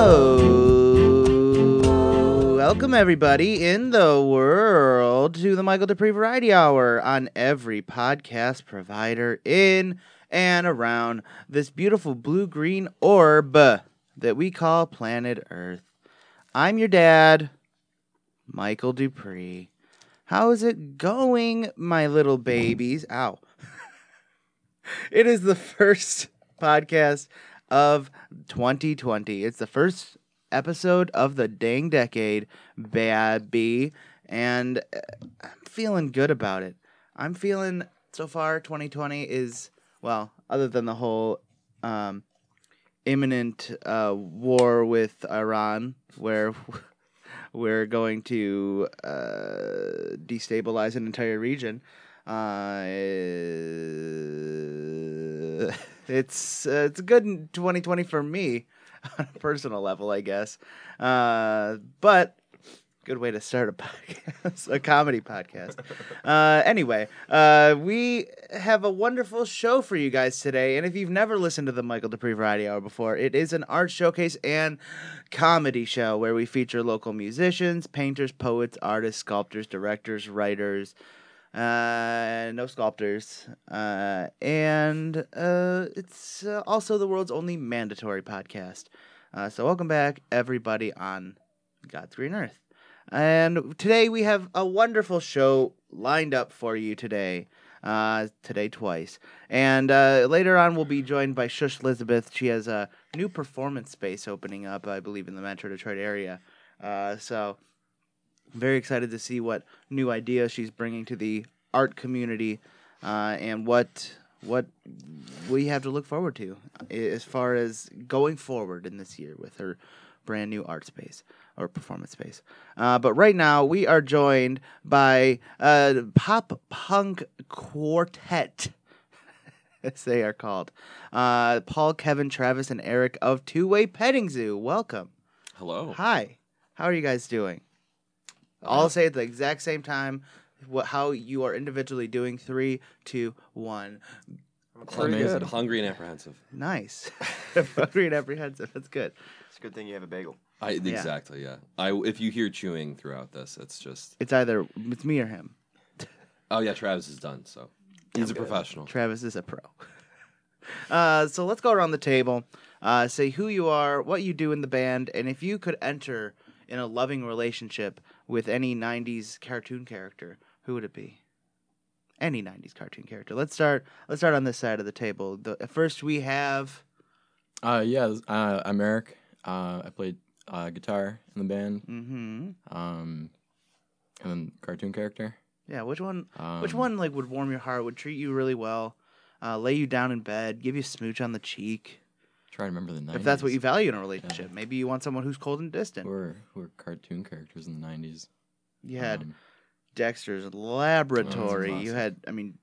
Oh, welcome everybody in the world to the Michael Duprey Variety Hour on every podcast provider in and around this beautiful blue green orb that we call planet Earth. I'm your dad, Michael Duprey. How is it going, my little babies? Ow. it is the first podcast of 2020. It's the first episode of the dang decade, baby. And uh, I'm feeling good about it. I'm feeling so far 2020 is, well, other than the whole um, imminent uh, war with Iran, where we're going to uh, destabilize an entire region. Uh, it's uh, it's a good 2020 for me on a personal level, I guess. Uh, but good way to start a podcast, a comedy podcast. Uh, anyway, uh, we have a wonderful show for you guys today. And if you've never listened to the Michael Duprey Variety Hour before, it is an art showcase and comedy show where we feature local musicians, painters, poets, artists, sculptors, directors, writers. Uh, no sculptors, uh, and uh, it's uh, also the world's only mandatory podcast. Uh, so welcome back, everybody on God's Green Earth. And today we have a wonderful show lined up for you today. Uh, today twice, and uh, later on we'll be joined by Shoshlizabeth. She has a new performance space opening up, I believe, in the Metro Detroit area. Uh, so very excited to see what new ideas she's bringing to the art community, uh, and what what we have to look forward to as far as going forward in this year with her brand new art space or performance space. Uh, but right now we are joined by a pop punk quartet. As they are called, uh, Paul, Kevin, Travis, and Eric of Two Way Petting Zoo. Welcome. Hello. Hi. How are you guys doing? All say at the exact same time. What? How you are individually doing? Three, two, one. Pretty good. Hungry and apprehensive. Nice. Hungry and apprehensive. That's good. It's a good thing you have a bagel. I exactly yeah. I if you hear chewing throughout this, it's just It's either it's me or him. oh yeah, Travis is done. So he's a professional. Travis is a pro. Uh, so let's go around the table. Uh, say who you are, what you do in the band, and if you could enter in a loving relationship with any '90s cartoon character, who would it be? Any '90s cartoon character. Let's start. Let's start on this side of the table. The, first, we have. Uh, yeah, uh, I'm Eric. Uh, I played uh, guitar in the band. hmm Um, and then cartoon character. Yeah, which one? which Um, one like would warm your heart? Would treat you really well? Uh, lay you down in bed, give you a smooch on the cheek. Try to remember the 90s. If that's what you value in a relationship, maybe you want someone who's cold and distant. Who were, who were cartoon characters in the 90s? You had Um, Dexter's Laboratory. you had, I mean,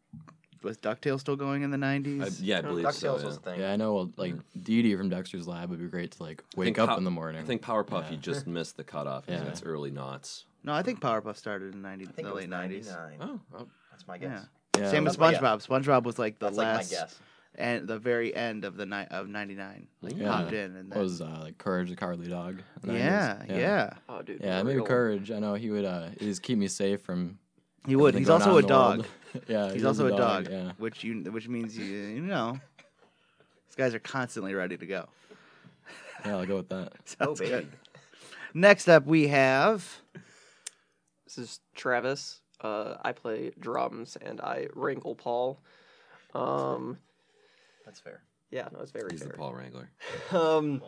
was Ducktales still going in the I, nineties? yeah, I believe so. DuckTales Yeah. was a thing. yeah, I know. Well, like Dee Dee from Dexter's Lab would be great to like wake up Pow- in the morning. I think Powerpuff Yeah. you just missed the cutoff. Yeah. Yeah. It's early knots. No, I think Powerpuff started in ninety, I think the it was late nineties. 99. Oh, oh That's my guess. yeah, Same as That's my guess. SpongeBob. SpongeBob was like the That's last like my guess. and the very end of the night of ninety nine. Like Yeah. popped in and What then, was uh, like Courage the Cowardly Dog? in the yeah, 90s? yeah, Oh, dude. Yeah, maybe Courage. I know he would uh, he'd just keep me safe from. He would. everything He's going also a in the dog. World. yeah, He's he also a dog, Yeah. which you which means you you know these guys are constantly ready to go. Yeah, I'll go with that. Sounds baby. good. Next up, we have This is Travis. Uh, I play drums and I wrangle Paul. Um, That's fair. yeah, no, it's very he's the fair. Paul Wrangler. Um,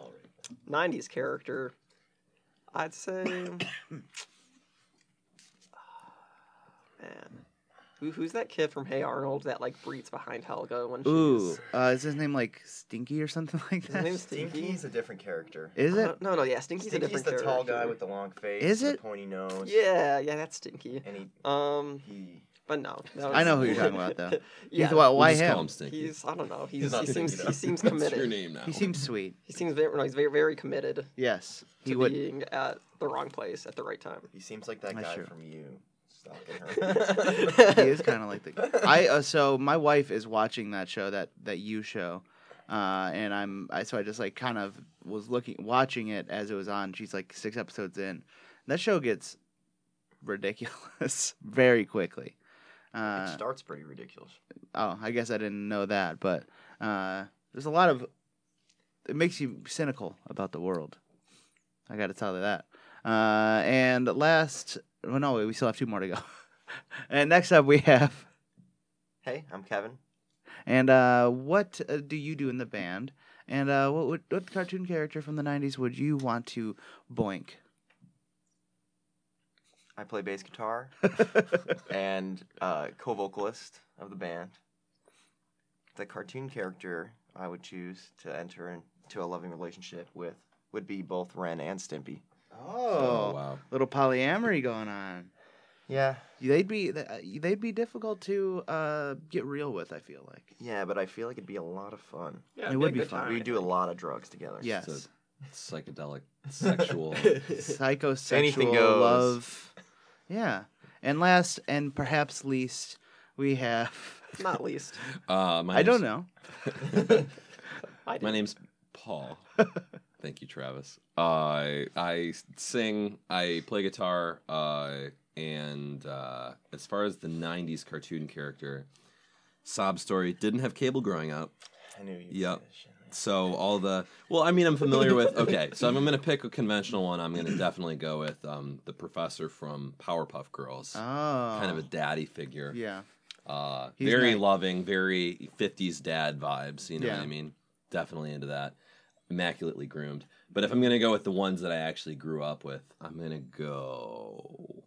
'90s character. I'd say. Man, Who, who's that kid from Hey Arnold that like breathes behind Helga when she's? ooh, uh, is his name like Stinky or something like that? His that? name's Stinky. Stinky's a different character. Is Uh, it? no, no, yeah, Stinky's, a Stinky's different the tall guy with the long face. Is the it? pointy nose. Yeah, yeah, that's Stinky. And he Um, he But no, that I know who you're talking about, though. yeah, He's what? We'll Why just call him? him Stinky. he's I don't know. He's, not he seems he though. seems That's your name now. He seems sweet. He seems very no, he's very very committed Yes, he to would. being at the wrong place at the right time. He seems like that That's guy true. from you. Her. he is kind of like the. I uh, so my wife is watching that show that that you show, uh, and I'm I so I just like kind of was looking watching it as it was on. She's like six episodes in. That show gets ridiculous very quickly. Uh, it starts pretty ridiculous. oh, I guess I didn't know that, but uh, there's a lot of. It makes you cynical about the world. I got to tell you that. Uh, and last, well, no, we still have two more to go. and next up, we have. Hey, I'm Kevin. And uh, what uh, do you do in the band? And uh, what, would, what cartoon character from the '90s would you want to boink? I play bass guitar and uh, co-vocalist of the band. The cartoon character I would choose to enter into a loving relationship with would be both Ren and Stimpy. Oh, wow. little polyamory going on. Yeah, They'd be they'd be difficult to uh, get real with. I feel like. yeah, but I feel like it'd be a lot of fun. Yeah, It it'd be fun. time, We'd do a lot of drugs together. Yes. So- Psychedelic, sexual. Psychosexual Anything goes. love. Yeah. And last and perhaps least, we have. Not least. Uh, my I don't know. I My name's Paul. Thank you, Travis. Uh, I sing, I play guitar, uh, and uh, as far as the '90s cartoon character, sob story didn't have cable growing up, I knew you'd Yep. say this shit. so all the well, I mean, I'm familiar with. Okay, so if I'm gonna pick a conventional one. I'm gonna definitely go with um, the professor from Powerpuff Girls, Oh. kind of a daddy figure. Yeah. Uh, He's very nice. loving, very 50s dad vibes. You know Yeah. what I mean? Definitely into that. Immaculately groomed. But if I'm going to go with the ones that I actually grew up with, I'm going to go.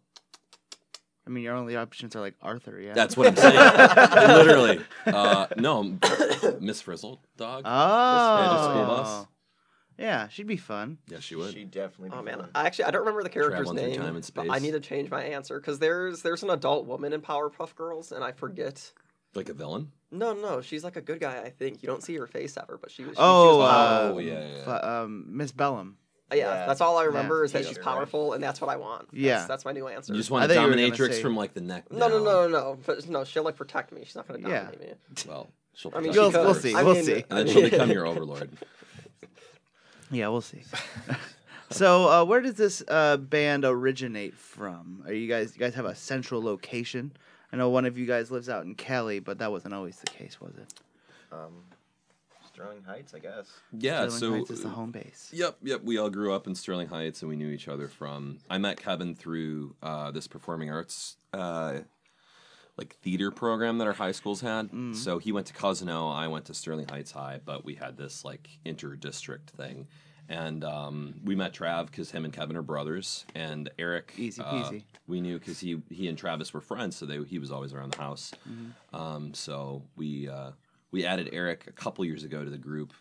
I mean, your only options are like Arthur, yeah? That's what I'm saying. Literally. Uh, no, Miss Frizzle dog. Oh. School Bus. Yeah, she'd be fun. yeah, she would. She'd definitely be Oh man, fun. I actually I don't remember the character's Traveling through name. time and but I need to change my answer because there's there's an adult woman in Powerpuff Girls, and I forget. Like a villain? No, no, she's like a good guy. I think you don't see her face ever, but she was. she- Oh, she was uh, powerful. Oh, yeah, yeah, yeah. fu- um, Miss Bellum. yeah, yeah. that's all I remember Yeah. is that Yeah, she's you're right. powerful, and that's what I want. That's, Yeah. that's my new answer. You just want a thought you were gonna dominatrix say- from like the neck no, no, down. no, no, no. But no, she'll like protect me. She's not gonna Yeah. dominate me. Well, she'll I mean, protect she We'll- you could. we'll first. see, I we'll mean, see. And then she'll become your overlord. Yeah, we'll see. so, uh, where does this uh, band originate from? Are you guys? You guys have a central location? I know one of you guys lives out in Cali, but that wasn't always the case, was it? Um, Sterling Heights, I guess. Yeah, Sterling so Heights is the home base. Yep, yep. We all grew up in Sterling Heights, and we knew each other from. I met Kevin through uh, this performing arts, uh, like theater program that our high schools had. So he went to Cousino, I went to Sterling Heights High, but we had this like inter-district thing, and um, we met Trav because him and Kevin are brothers, and Eric. Easy uh, peasy. we knew because he he and Travis were friends, so they, he was always around the house. Um, so we uh, we added Eric a couple years ago to the group,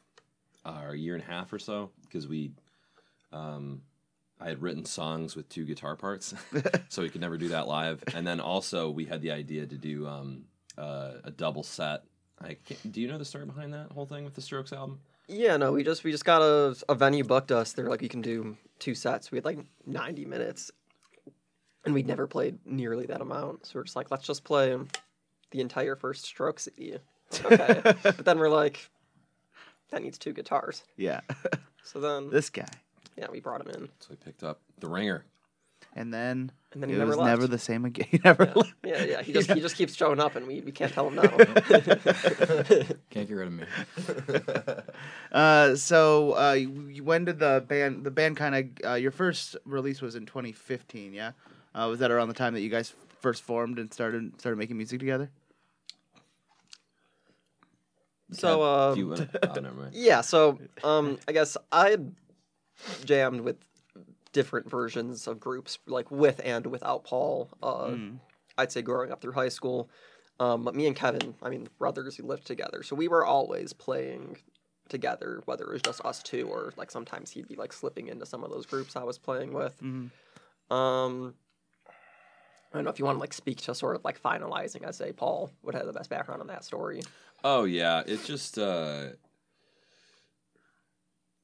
uh, a year and a half or so, because we, um, I had written songs with two guitar parts, so we could never do that live. And then also we had the idea to do um, uh, a double set. I can't, do you know the story behind that whole thing with the Strokes album? Yeah, no, we just we just got a a venue booked us. They're like, you can do two sets. We had like ninety minutes, and we'd never played nearly that amount. So we're just like, let's just play the entire first Stroke CD. Okay, but then we're like, that needs two guitars. Yeah, So then, this guy. yeah, we brought him in, So we picked up the Ringer. And then, and then he it never was left. never the same again. He never yeah. left. yeah, yeah. He just he just keeps showing up, and we, we can't tell him no. Can't get rid of me. Uh, so uh, you- when did the band the band kind of uh, your first release was in 2015? Yeah, uh, was that around the time that you guys first formed and started started making music together? so Kev, uh, you wanna- oh, never mind. Yeah, so um, I guess I jammed with different versions of groups, like with and without Paul. Uh, Mm. I'd say growing up through high school. Um, but me and Kevin, I mean, brothers who lived together, so we were always playing together, whether it was just us two or like sometimes he'd be like slipping into some of those groups I was playing with. Mhm. Um, I don't know if you want to like speak to sort of like finalizing. I say Paul would have the best background on that story. Oh yeah, it just. uh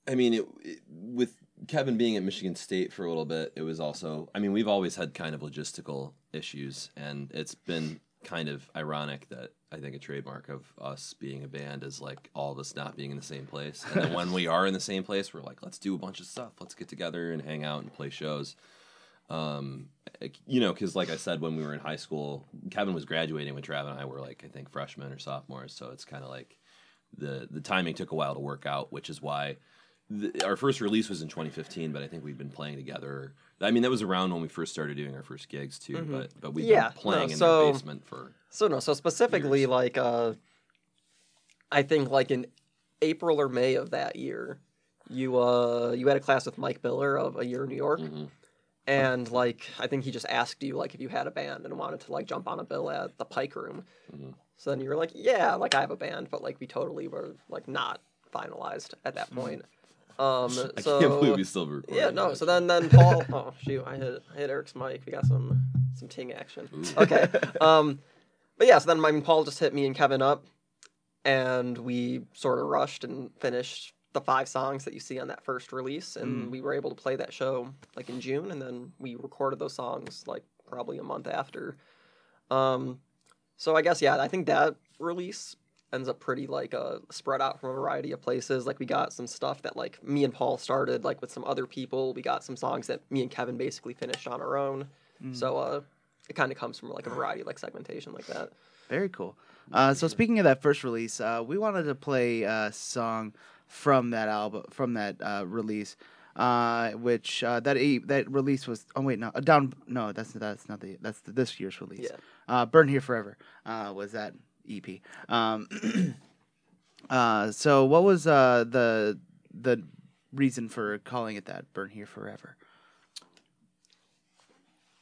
I mean, it, it with Kevin being at Michigan State for a little bit, it was also. I mean, we've always had kind of logistical issues, and it's been kind of ironic that I think a trademark of us being a band is like all of us not being in the same place, and then when we are in the same place, we're like, let's do a bunch of stuff, let's get together and hang out and play shows. Um, you know, because like I said, when we were in high school, Kevin was graduating when Trav and I were like, I think freshmen or sophomores, so it's kind of like the the timing took a while to work out, which is why the, our first release was in 2015, but I think we've been playing together. I mean, that was around when we first started doing our first gigs too. But but we've Mm-hmm. Yeah, been playing no, in the basement for So no, so specifically Years. like uh I think like in April or May of that year, you uh you had a class with Mike Miller of A Year in New York. Mhm. And like I think he just asked you like if you had a band and wanted to like jump on a bill at the Pike Room. Mhm. So then you were like, Yeah, like I have a band, but like we totally were like not finalized at that point. Um I so can't believe we still recording. yeah, no. that. So then, then Paul. Oh shoot! I hit I hit Eric's mic. We got some some ting action. Ooh. Okay. Um, but yeah. So then, I mean, Paul just hit me and Kevin up, and we sort of rushed and finished the five songs that you see on that first release, and we were able to play that show like in June, and then we recorded those songs like probably a month after. Um, so I guess yeah, I think that release ends up pretty like uh spread out from a variety of places. Like we got some stuff that like me and Paul started like with some other people. We got some songs that me and Kevin basically finished on our own. So uh it kind of comes from like a variety like segmentation like that. Very cool. Uh, so speaking of that first release, uh, we wanted to play a song from that album, from that uh, release, uh, which uh, that e- that release was. Oh wait, no, down. No, that's that's not the that's the, this year's release. Yeah. Uh, Burn Here Forever uh, was that EP. Um, uh, so what was uh, the the reason for calling it that? Burn Here Forever.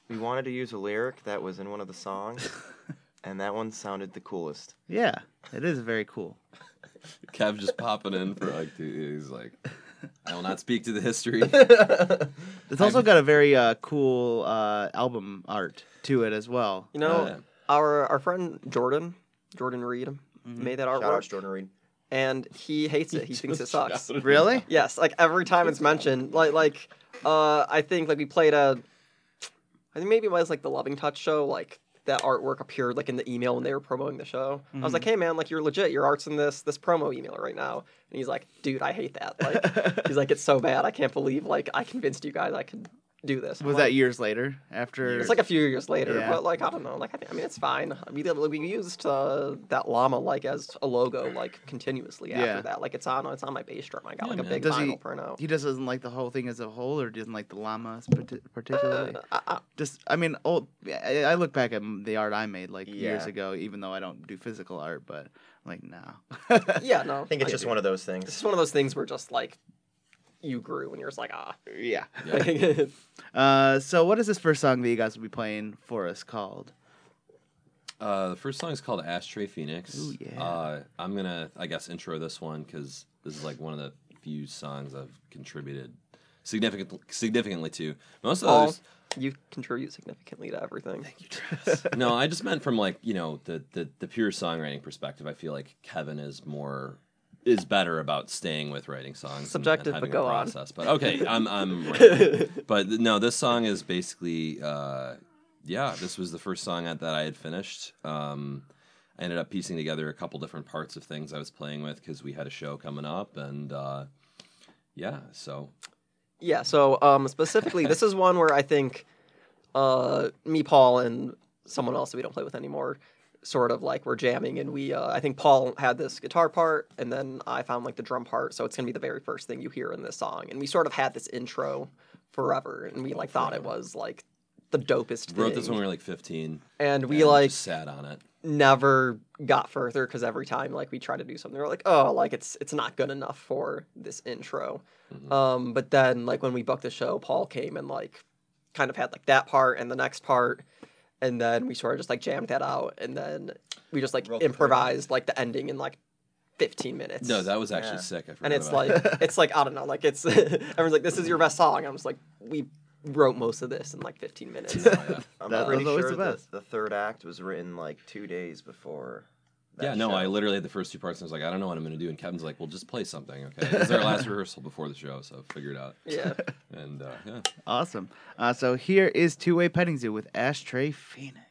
We wanted to use a lyric that was in one of the songs, and that one sounded the coolest. Yeah, it is very cool. Kev just popping in for like two, he's like, I will not speak to the history. It's also got a very uh, cool uh, album art to it as well. You know, yeah. our our friend Jordan, Jordan Reed made that Shout out artwork to Jordan Reed. and he hates it. He thinks it sucks. Really? Yes, like every time it's mentioned, like like uh I think like we played a I think maybe it was like the Loving Touch show, like that artwork appeared like in the email when they were promoting the show. I was like, "Hey man, like you're legit. Your art's in this this promo email right now." And he's like, "Dude, I hate that." Like he's like, "It's so bad. I can't believe like I convinced you guys I could do this." I'm Was like, that years later? After It's like a few years later, Yeah. but like I don't know. Like I, think, I mean, it's fine. We we used uh, that llama like as a logo like continuously after Yeah. that. Like it's on it's on my bass drum. I got Yeah, like a big Does vinyl he- printout. he just doesn't like the whole thing as a whole, or doesn't like the llamas particularly. Uh, I, I, just, I mean, old. I, I look back at the art I made like years ago, even though I don't do physical art, but like no. yeah, no. I think it's just one of those things. It's just one of those things where just like you grew and you're just like ah. yeah. Yeah. Uh, so what is this first song that you guys will be playing for us called? Uh, the first song is called Ashtray Phoenix. Ooh, yeah. Uh, I'm gonna, I guess, intro this one because this is like one of the few songs I've contributed significantly, significantly to. Most of Paul, those, you contribute significantly to everything. Thank you, Travis. no, I just meant from like you know the, the the pure songwriting perspective. I feel like Kevin is more is better about staying with writing songs. Subjective, and but having go a on. process. But okay, I'm I'm. Right. but no, this song is basically, uh, yeah, this was the first song that that I had finished. Um, I ended up piecing together a couple different parts of things I was playing with because we had a show coming up, and uh, yeah, so Yeah, so um, specifically, this is one where I think uh, me, Paul, and someone else that we don't play with anymore, sort of like we're jamming, and we, uh, I think Paul had this guitar part, and then I found like the drum part, so it's gonna be the very first thing you hear in this song, and we sort of had this intro forever, and we like thought it was like the dopest thing, wrote this when we were like 15. and we and like just sat on it. never got further because every time like we try to do something we're like oh like it's it's not good enough for this intro. Um but then like when we booked the show paul came and like kind of had like that part and the next part and then we sort of just like jammed that out and then we just like Wrote the improvised like the ending in like 15 minutes No, that was actually Yeah. sick. I forgot and it's about like it. it's like i don't know like it's everyone's like this is your best song i'm just like we wrote most of this in like 15 minutes. I'm That pretty was always sure the the, best. the third act was written like two days before. That yeah, no, I literally had the first two parts and I was like, I don't know what I'm going to do. And Kevin's like, well, just play something, okay? It was our last rehearsal before the show, so figure it out. yeah. And uh, yeah. Awesome. Uh, so here is Two Way Petting Zoo with Ashtray Phoenix.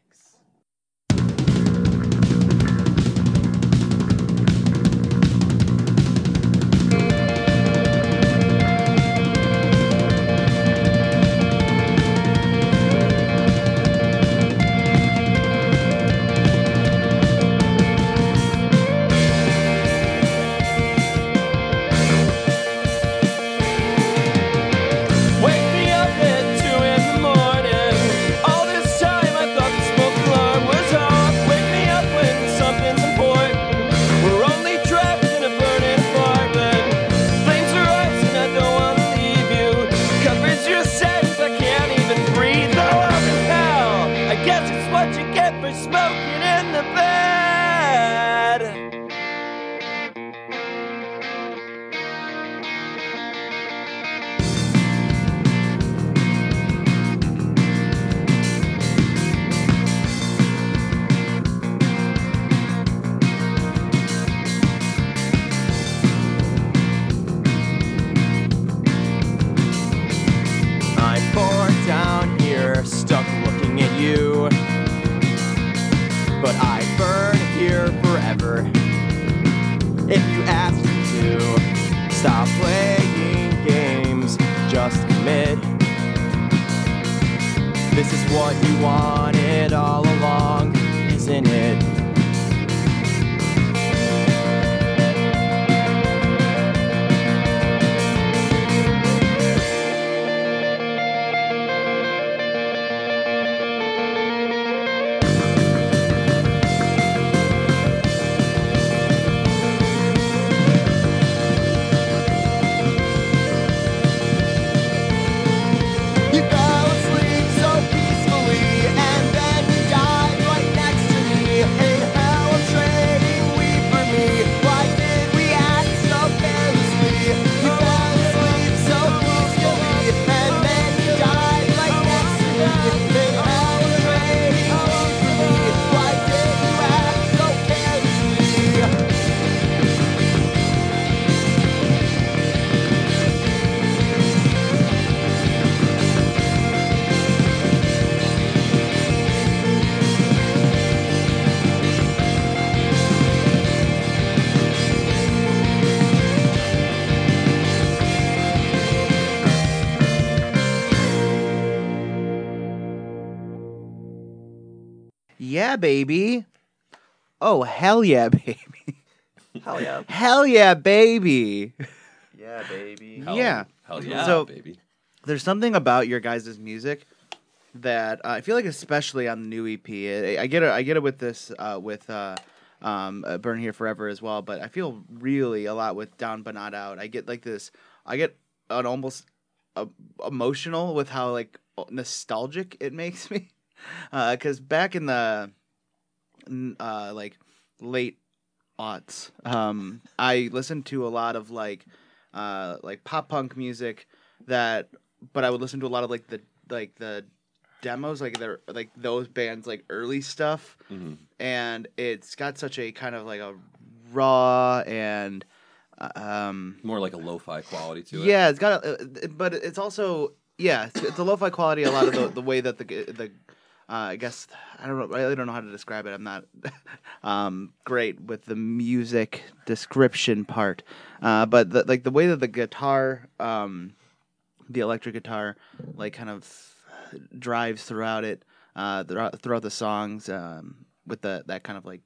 Baby. Oh, hell yeah, baby. Hell yeah. hell yeah, baby. Yeah, baby. Hell, Yeah. Hell yeah, So- baby. There's something about your guys' music that uh, I feel like, especially on the new EP, I, I get it. I get it with this, uh, with uh, um, uh, "Burn Here Forever" as well. But I feel really a lot with "Down But Not Out." I get like this. I get an almost uh, emotional with how like nostalgic it makes me, because back in the n- uh, like late aughts, um, I listened to a lot of like uh, like pop punk music that but I would listen to a lot of like the like the demos like they're like those bands like early stuff Mhm. and it's got such a kind of like a raw and uh, um More like a lo-fi quality to it. yeah it's got a, uh, but it's also yeah it's, it's a lo-fi quality a lot of the, the way that the the uh, I guess I don't know. I really don't know how to describe it. I'm not um, great with the music description part, uh, but the, like the way that the guitar, um, the electric guitar, like kind of drives throughout it, uh, throughout, throughout the songs, um, with the that kind of like.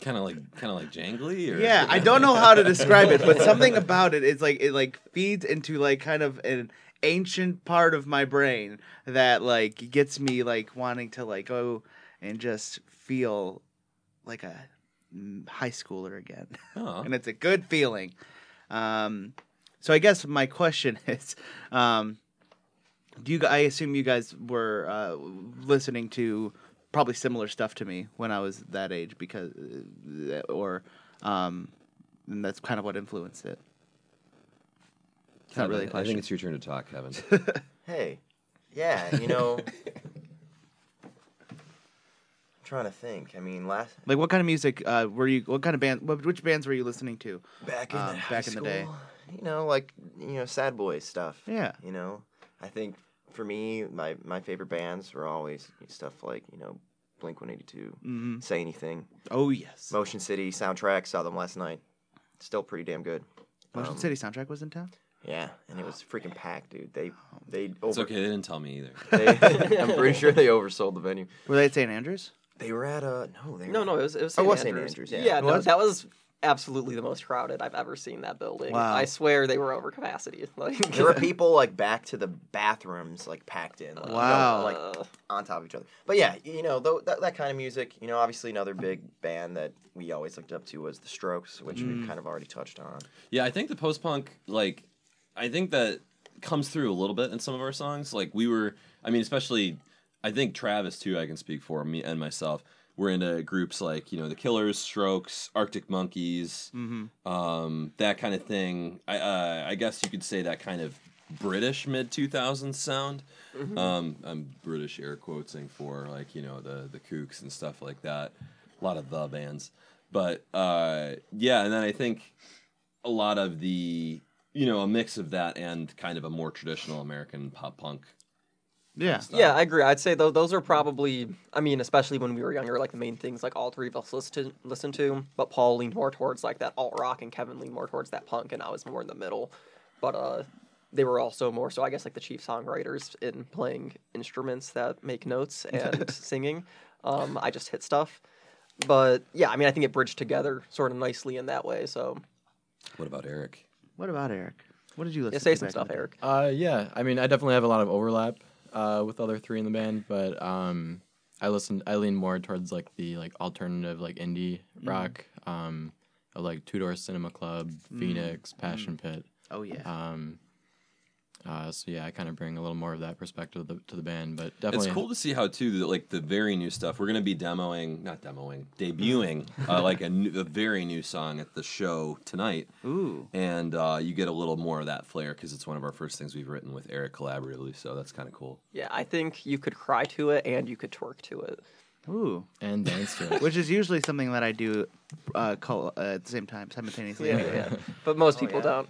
Kind of like, kind of like jangly. Or Yeah, I don't know how to describe it, but something about it is like it like feeds into like kind of an ancient part of my brain that like gets me like wanting to like go and just feel like a high schooler again. Aw. and it's a good feeling. Um, so I guess my question is, um, do you? I assume you guys were uh, listening to probably similar stuff to me when I was that age, because, uh, or, um, and that's kind of what influenced it. It's not really a I question. think it's your turn to talk, Kevin. Hey, yeah, you know. I'm trying to think. I mean, last Like, what kind of music uh, were you? What kind of band? What, which bands were you listening to? back in Um, the back high in the day. school, You know, like you know, sad boy stuff. Yeah. You know, I think for me, my my favorite bands were always stuff like you know, Blink One Eighty Two, hmm Say Anything, Oh yes. Motion City soundtrack. Saw them last night. Still pretty damn good. Motion Um, City soundtrack was in town. Yeah, and it was freaking packed, dude. They they It's okay. They didn't tell me either. They, I'm pretty sure they oversold the venue. Were they at St. Andrews? They were at a no. They No, were, no, it was it was Oh, St. it was St. Andrews. Andrews, yeah. yeah It no, was? that was absolutely the most crowded I've ever seen that building. Wow. I swear they were over capacity. Like There were people like back to the bathrooms, like packed in. Like, you know, Wow. like Uh, on top of each other. But yeah, you know, though that, that kind of music. You know, obviously another big band that we always looked up to was the Strokes, which Mm. we've kind of already touched on. Yeah, I think the post punk, like, I think that comes through a little bit in some of our songs. Like, we were, I mean, especially, I think Travis, too, I can speak for me and myself. We're into groups like, you know, the Killers, Strokes, Arctic Monkeys, Mm-hmm. um, that kind of thing. I, uh, I guess you could say that kind of British mid 2000s sound. Um, I'm British air quoting for, like, you know, the, the Kooks and stuff like that. A lot of the bands. But, uh, yeah, and then I think a lot of the you know a mix of that and kind of a more traditional American pop punk. Yeah. yeah, I agree. I'd say those those are probably. I mean, especially when we were younger, like the main things like all three of us listened to, listened to. But Paul leaned more towards like that alt rock, and Kevin leaned more towards that punk, and I was more in the middle. But uh, they were also more so, I guess, like the chief songwriters in playing instruments that make notes and singing. Um, I just hit stuff. But yeah, I mean, I think it bridged together sort of nicely in that way. So What about Eric? What about Eric? What did you listen yeah, to? say some back in stuff, the day? Eric. Uh, yeah. I mean, I definitely have a lot of overlap uh, with the other three in the band, but um, I listen. I lean more towards like the like alternative, like indie rock, um, of like Two Door Cinema Club, Phoenix, Passion Pit. Oh yeah. Um, uh, so yeah, I kind of bring a little more of that perspective to the, to the band, but definitely It's cool to see how too that like the very new stuff. We're gonna be demoing, not demoing, debuting uh, like a, new, a very new song at the show tonight, Ooh. and uh, you get a little more of that flair because it's one of our first things we've written with Eric collaboratively. So that's kind of cool. Yeah, I think you could cry to it and you could twerk to it. Ooh. and dance to it. Which is usually something that I do uh, call, uh, at the same time, simultaneously. Yeah, anyway. yeah. But most Oh, people yeah.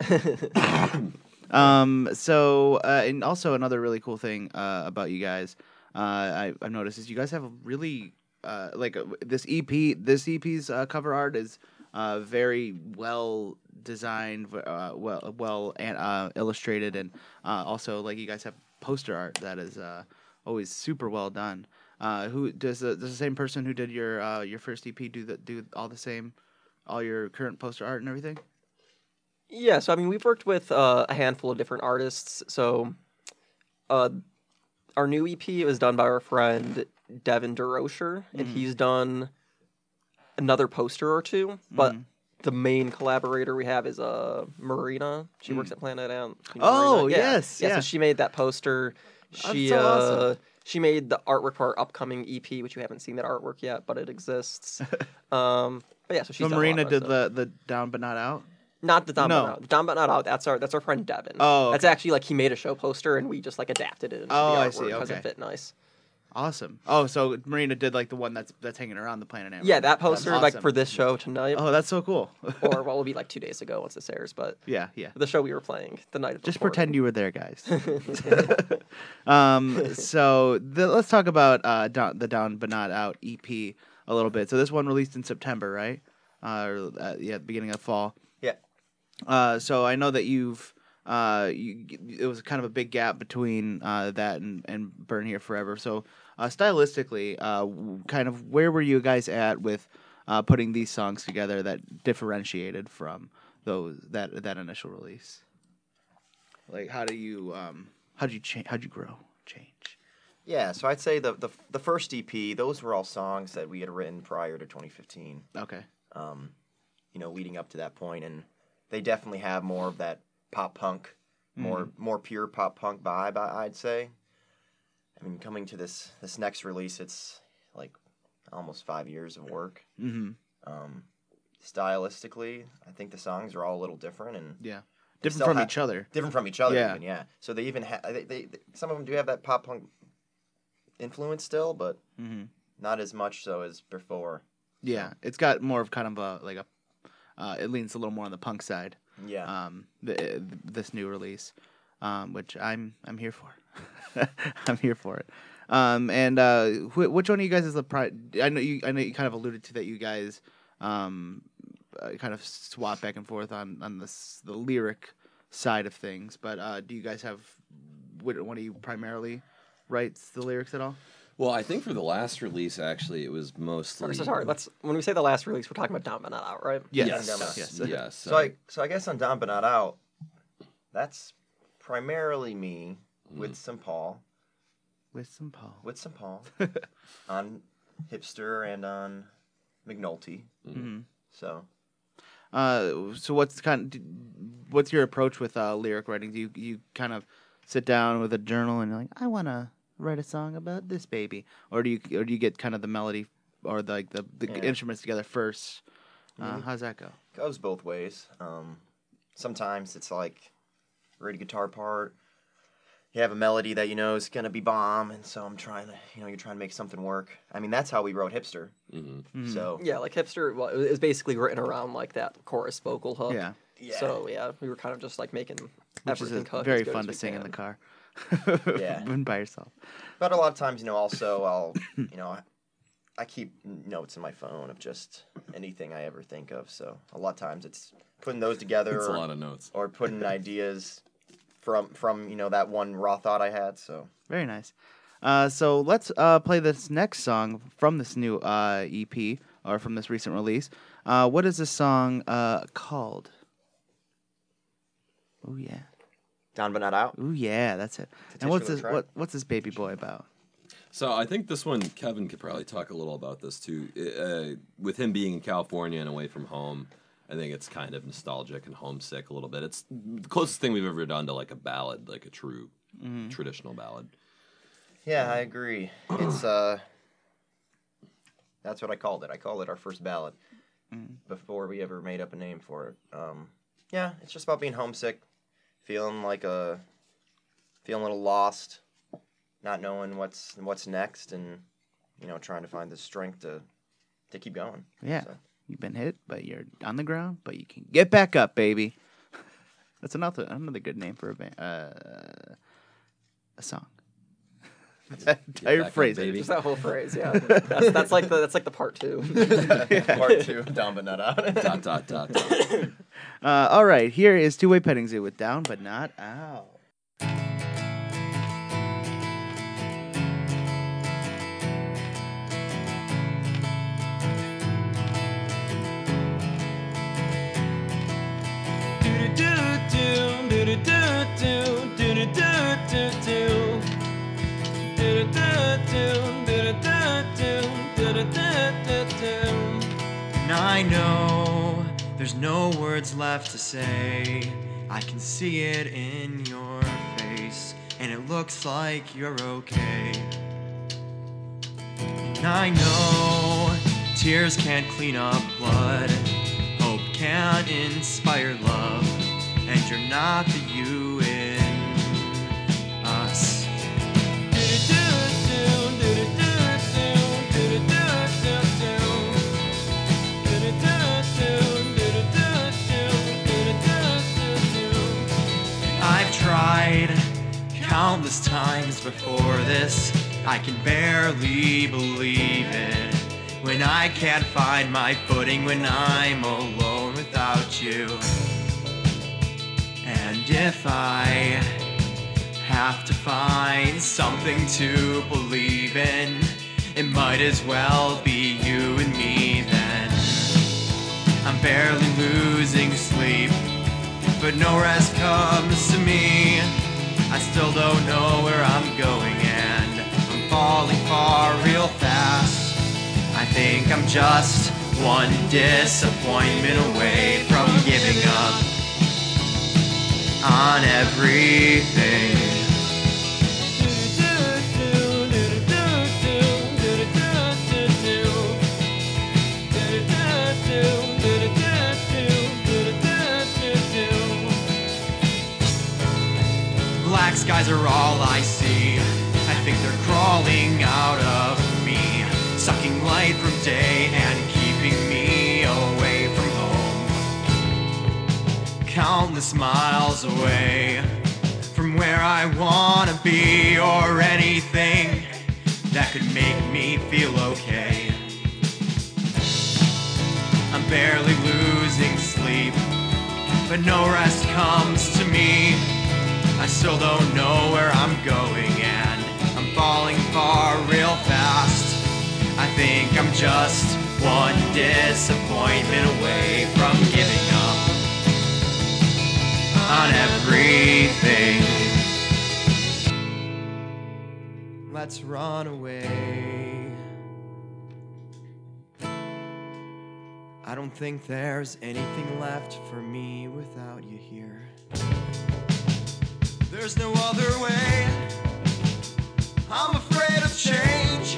don't. Um. So, uh, and also another really cool thing uh, about you guys, uh, I, I've noticed is you guys have a really uh, like uh, this EP. This EP's uh, cover art is uh, very well designed, uh, well well and uh, illustrated, and uh, also like you guys have poster art that is uh, always super well done. Uh, who does the, does the same person who did your uh, your first EP do the do all the same, all your current poster art and everything? Yeah, so I mean, we've worked with uh, a handful of different artists. So, uh, our new EP was done by our friend Devin DeRocher, and Mhm. he's done another poster or two. But Mhm. the main collaborator we have is uh, Marina. She works at Planet Ant. You know Oh? Yeah. yes, yeah. yeah. So she made that poster. She so uh, awesome. she made the artwork for our upcoming EP, which you haven't seen that artwork yet, but it exists. um, but yeah, so she's So done a lot Marina did stuff. the the down but not out. Not the Down No. But Not Out. The Down But Not Out. That's our that's our friend Devin. Oh, that's actually like he made a show poster and we just like adapted it into Oh, the I see, because okay. it fit nice. Awesome. Oh, so Marina did like the one that's that's hanging around the planet. Ant. Yeah, that poster like for this show tonight, Oh, that's so cool. or what will be like two days ago once this airs. But yeah, yeah. the show we were playing the night of Just recording. pretend you were there, guys. um, so the, let's talk about uh, down, the Down But Not Out EP a little bit. So this one released in September, right? Uh, or, uh, yeah, beginning of fall. Uh, so I know that you've uh, you, it was kind of a big gap between uh, that and, and Burn Here Forever. So uh, stylistically, uh, kind of where were you guys at with uh, putting these songs together that differentiated from those that that initial release? Like, how do you um, how do you change? How do you grow? Change? Yeah, so I'd say the, the the first EP, those were all songs that we had written prior to 2015. Okay. Um, you know, leading up to that point, and they definitely have more of that pop punk, more more pure pop punk vibe. I, I'd say. I mean, coming to this this next release, it's like almost five years of work. Mm-hmm. Um, stylistically, I think the songs are all a little different, and Yeah. different from ha- each other. different from each other. Yeah. Even, yeah. So they even have they, they, some of them do have that pop punk influence still, but mm-hmm. not as much so as before. Yeah, it's got more of kind of a like a. Uh, it leans a little more on the punk side. Yeah. Um, the, this new release, um, which I'm I'm here for. I'm here for it. Um, and uh, wh- which one of you guys is the pri- I know you. I know you kind of alluded to that. You guys, um, uh, kind of swap back and forth on on this the lyric side of things. But uh, do you guys have one of you primarily writes the lyrics at all? Well, I think for the last release, actually, it was mostly. So sorry, let's when we say the last release, we're talking about Down but Not Out, right? Yes. Yes. Yes. Yes. Yes. yes. so I so I guess on Down but Not Out, that's primarily me with some Paul, With some Paul. with some Paul, on Hipster and on McNulty. Mhm. So Uh, so what's kind of, what's your approach with uh, lyric writing? Do you you kind of sit down with a journal and you're like, I want to write a song about this baby, or do you or do you get kind of the melody or the, like the the Yeah. instruments together first? Uh, Mhm. How's that go? goes both ways. Um, sometimes it's like ready guitar part. You have a melody that you know is gonna be bomb, and so I'm trying to, you know, you're trying to make something work. I mean, that's how we wrote Hipster. Mhm. Mhm. So Yeah, like hipster well, it was basically written around like that chorus vocal hook. yeah, yeah, So yeah, we were kind of just like making which is everything uh, very as good fun to we sing in the car. Yeah. when by yourself. but a lot of times, you know, also I'll, you know, I, I keep notes in my phone of just anything I ever think of. So a lot of times it's putting those together, It's a lot of notes. or putting ideas from from you know that one raw thought I had. So Very nice. Uh, so let's uh, play this next song from this new uh, EP or from this recent release. Uh, what is this song uh, called? Oh yeah. Down but not out. Ooh yeah, that's it. And what's this? What what's this baby boy about? So I think this one, Kevin could probably talk a little about this too. Uh, with him being in California and away from home, I think it's kind of nostalgic and homesick a little bit. It's the closest thing we've ever done to like a ballad, like a true traditional ballad. Yeah, I agree. It's uh that's what I called it. I called it our first ballad before we ever made up a name for it. Um yeah, it's just about being homesick, feeling like a feeling a little lost, not knowing what's what's next and you know, trying to find the strength to to keep going. Yeah, So- you've been hit, but you're on the ground, but you can get back up, baby. That's another another good name for a band, uh, a song. that entire back up, phrase, baby. Just that whole phrase, yeah. That's, that's like the that's like the part two. Part two, down but not out. dot dot dot. dot. Uh, all right, here is Two Way Petting Zoo with Down But Not Out. And there's no words left to say. I can see it in your face, and it looks like you're okay. And I know tears can't clean up blood, hope can't inspire love, and you're not the you countless times before this. I can barely believe it. When I can't find my footing, when I'm alone without you. And if I have to find something to believe in, it might as well be you and me then. I'm barely losing sleep but no rest comes to me. Still don't know where I'm going, and I'm falling far real fast. I think I'm just one disappointment away from giving up on everything. Are all I see. I think they're crawling out of me, sucking light from day and keeping me away from home. Countless miles away from where I wanna be or anything that could make me feel okay. I'm barely losing sleep, but no rest comes to me. Still don't know where I'm going, and I'm falling far real fast. I think I'm just one disappointment away from giving up on everything. Let's run away. I don't think there's anything left for me without you here. There's no other way. I'm afraid of change.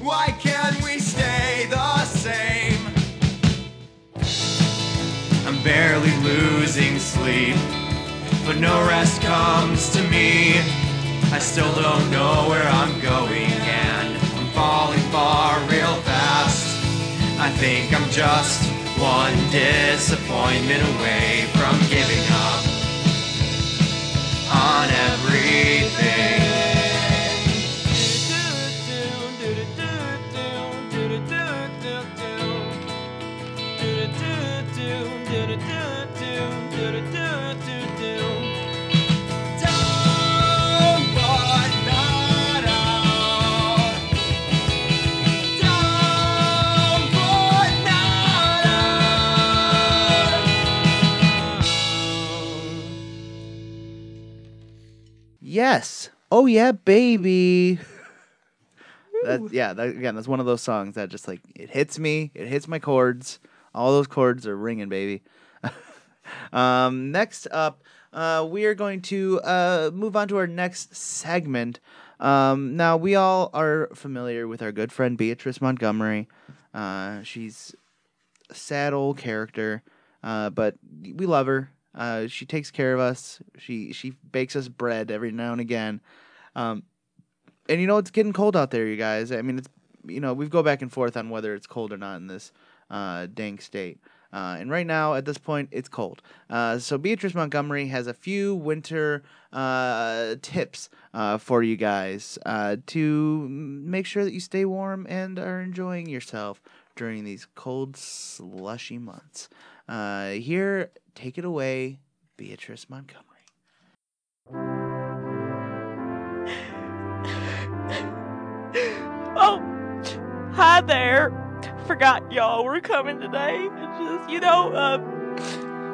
Why can't we stay the same? I'm barely losing sleep, but no rest comes to me. I still don't know where I'm going, and I'm falling far real fast. I think I'm just one disappointment away from giving up on everything. Yes. Oh yeah, baby. That, yeah, that, again, that's one of those songs that just like it hits me. It hits my chords. All those chords are ringing, baby. um, next up, uh, we are going to uh, move on to our next segment. Um, now we all are familiar with our good friend Beatrice Montgomery. Uh, she's a sad old character, uh, but we love her. Uh, she takes care of us. She she bakes us bread every now and again. Um, and you know it's getting cold out there, you guys. I mean, it's you know we've go back and forth on whether it's cold or not in this uh, dank state. Uh, and right now, at this point, it's cold. Uh, so Beatrice Montgomery has a few winter uh, tips uh, for you guys uh, to make sure that you stay warm and are enjoying yourself during these cold, slushy months. Uh, here, take it away, Beatrice Montgomery. Oh, hi there. Forgot y'all were coming today. It's just, you know, uh,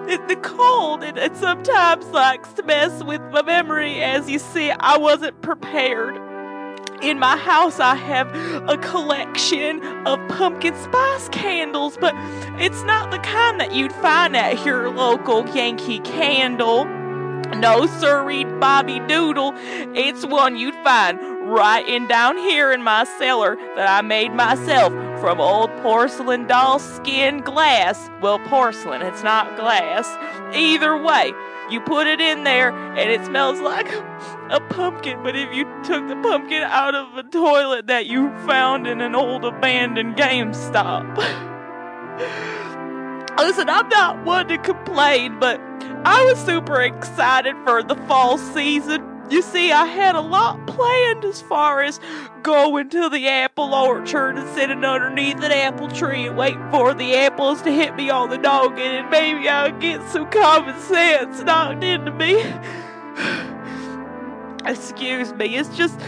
it, the cold, it, it sometimes likes to mess with my memory. As you see, I wasn't prepared. In my house, I have a collection of pumpkin spice candles, but it's not the kind that you'd find at your local Yankee Candle. No, sirree, Bobby Doodle. It's one you'd find right in down here in my cellar that I made myself from old porcelain doll skin glass. Well, porcelain, it's not glass. Either way, you put it in there and it smells like a pumpkin. But if you took the pumpkin out of a toilet that you found in an old abandoned GameStop. Listen, I'm not one to complain, but I was super excited for the fall season. You see, I had a lot planned as far as going to the apple orchard and sitting underneath an apple tree and waiting for the apples to hit me on the noggin and maybe I'll get some common sense knocked into me. Excuse me, it's just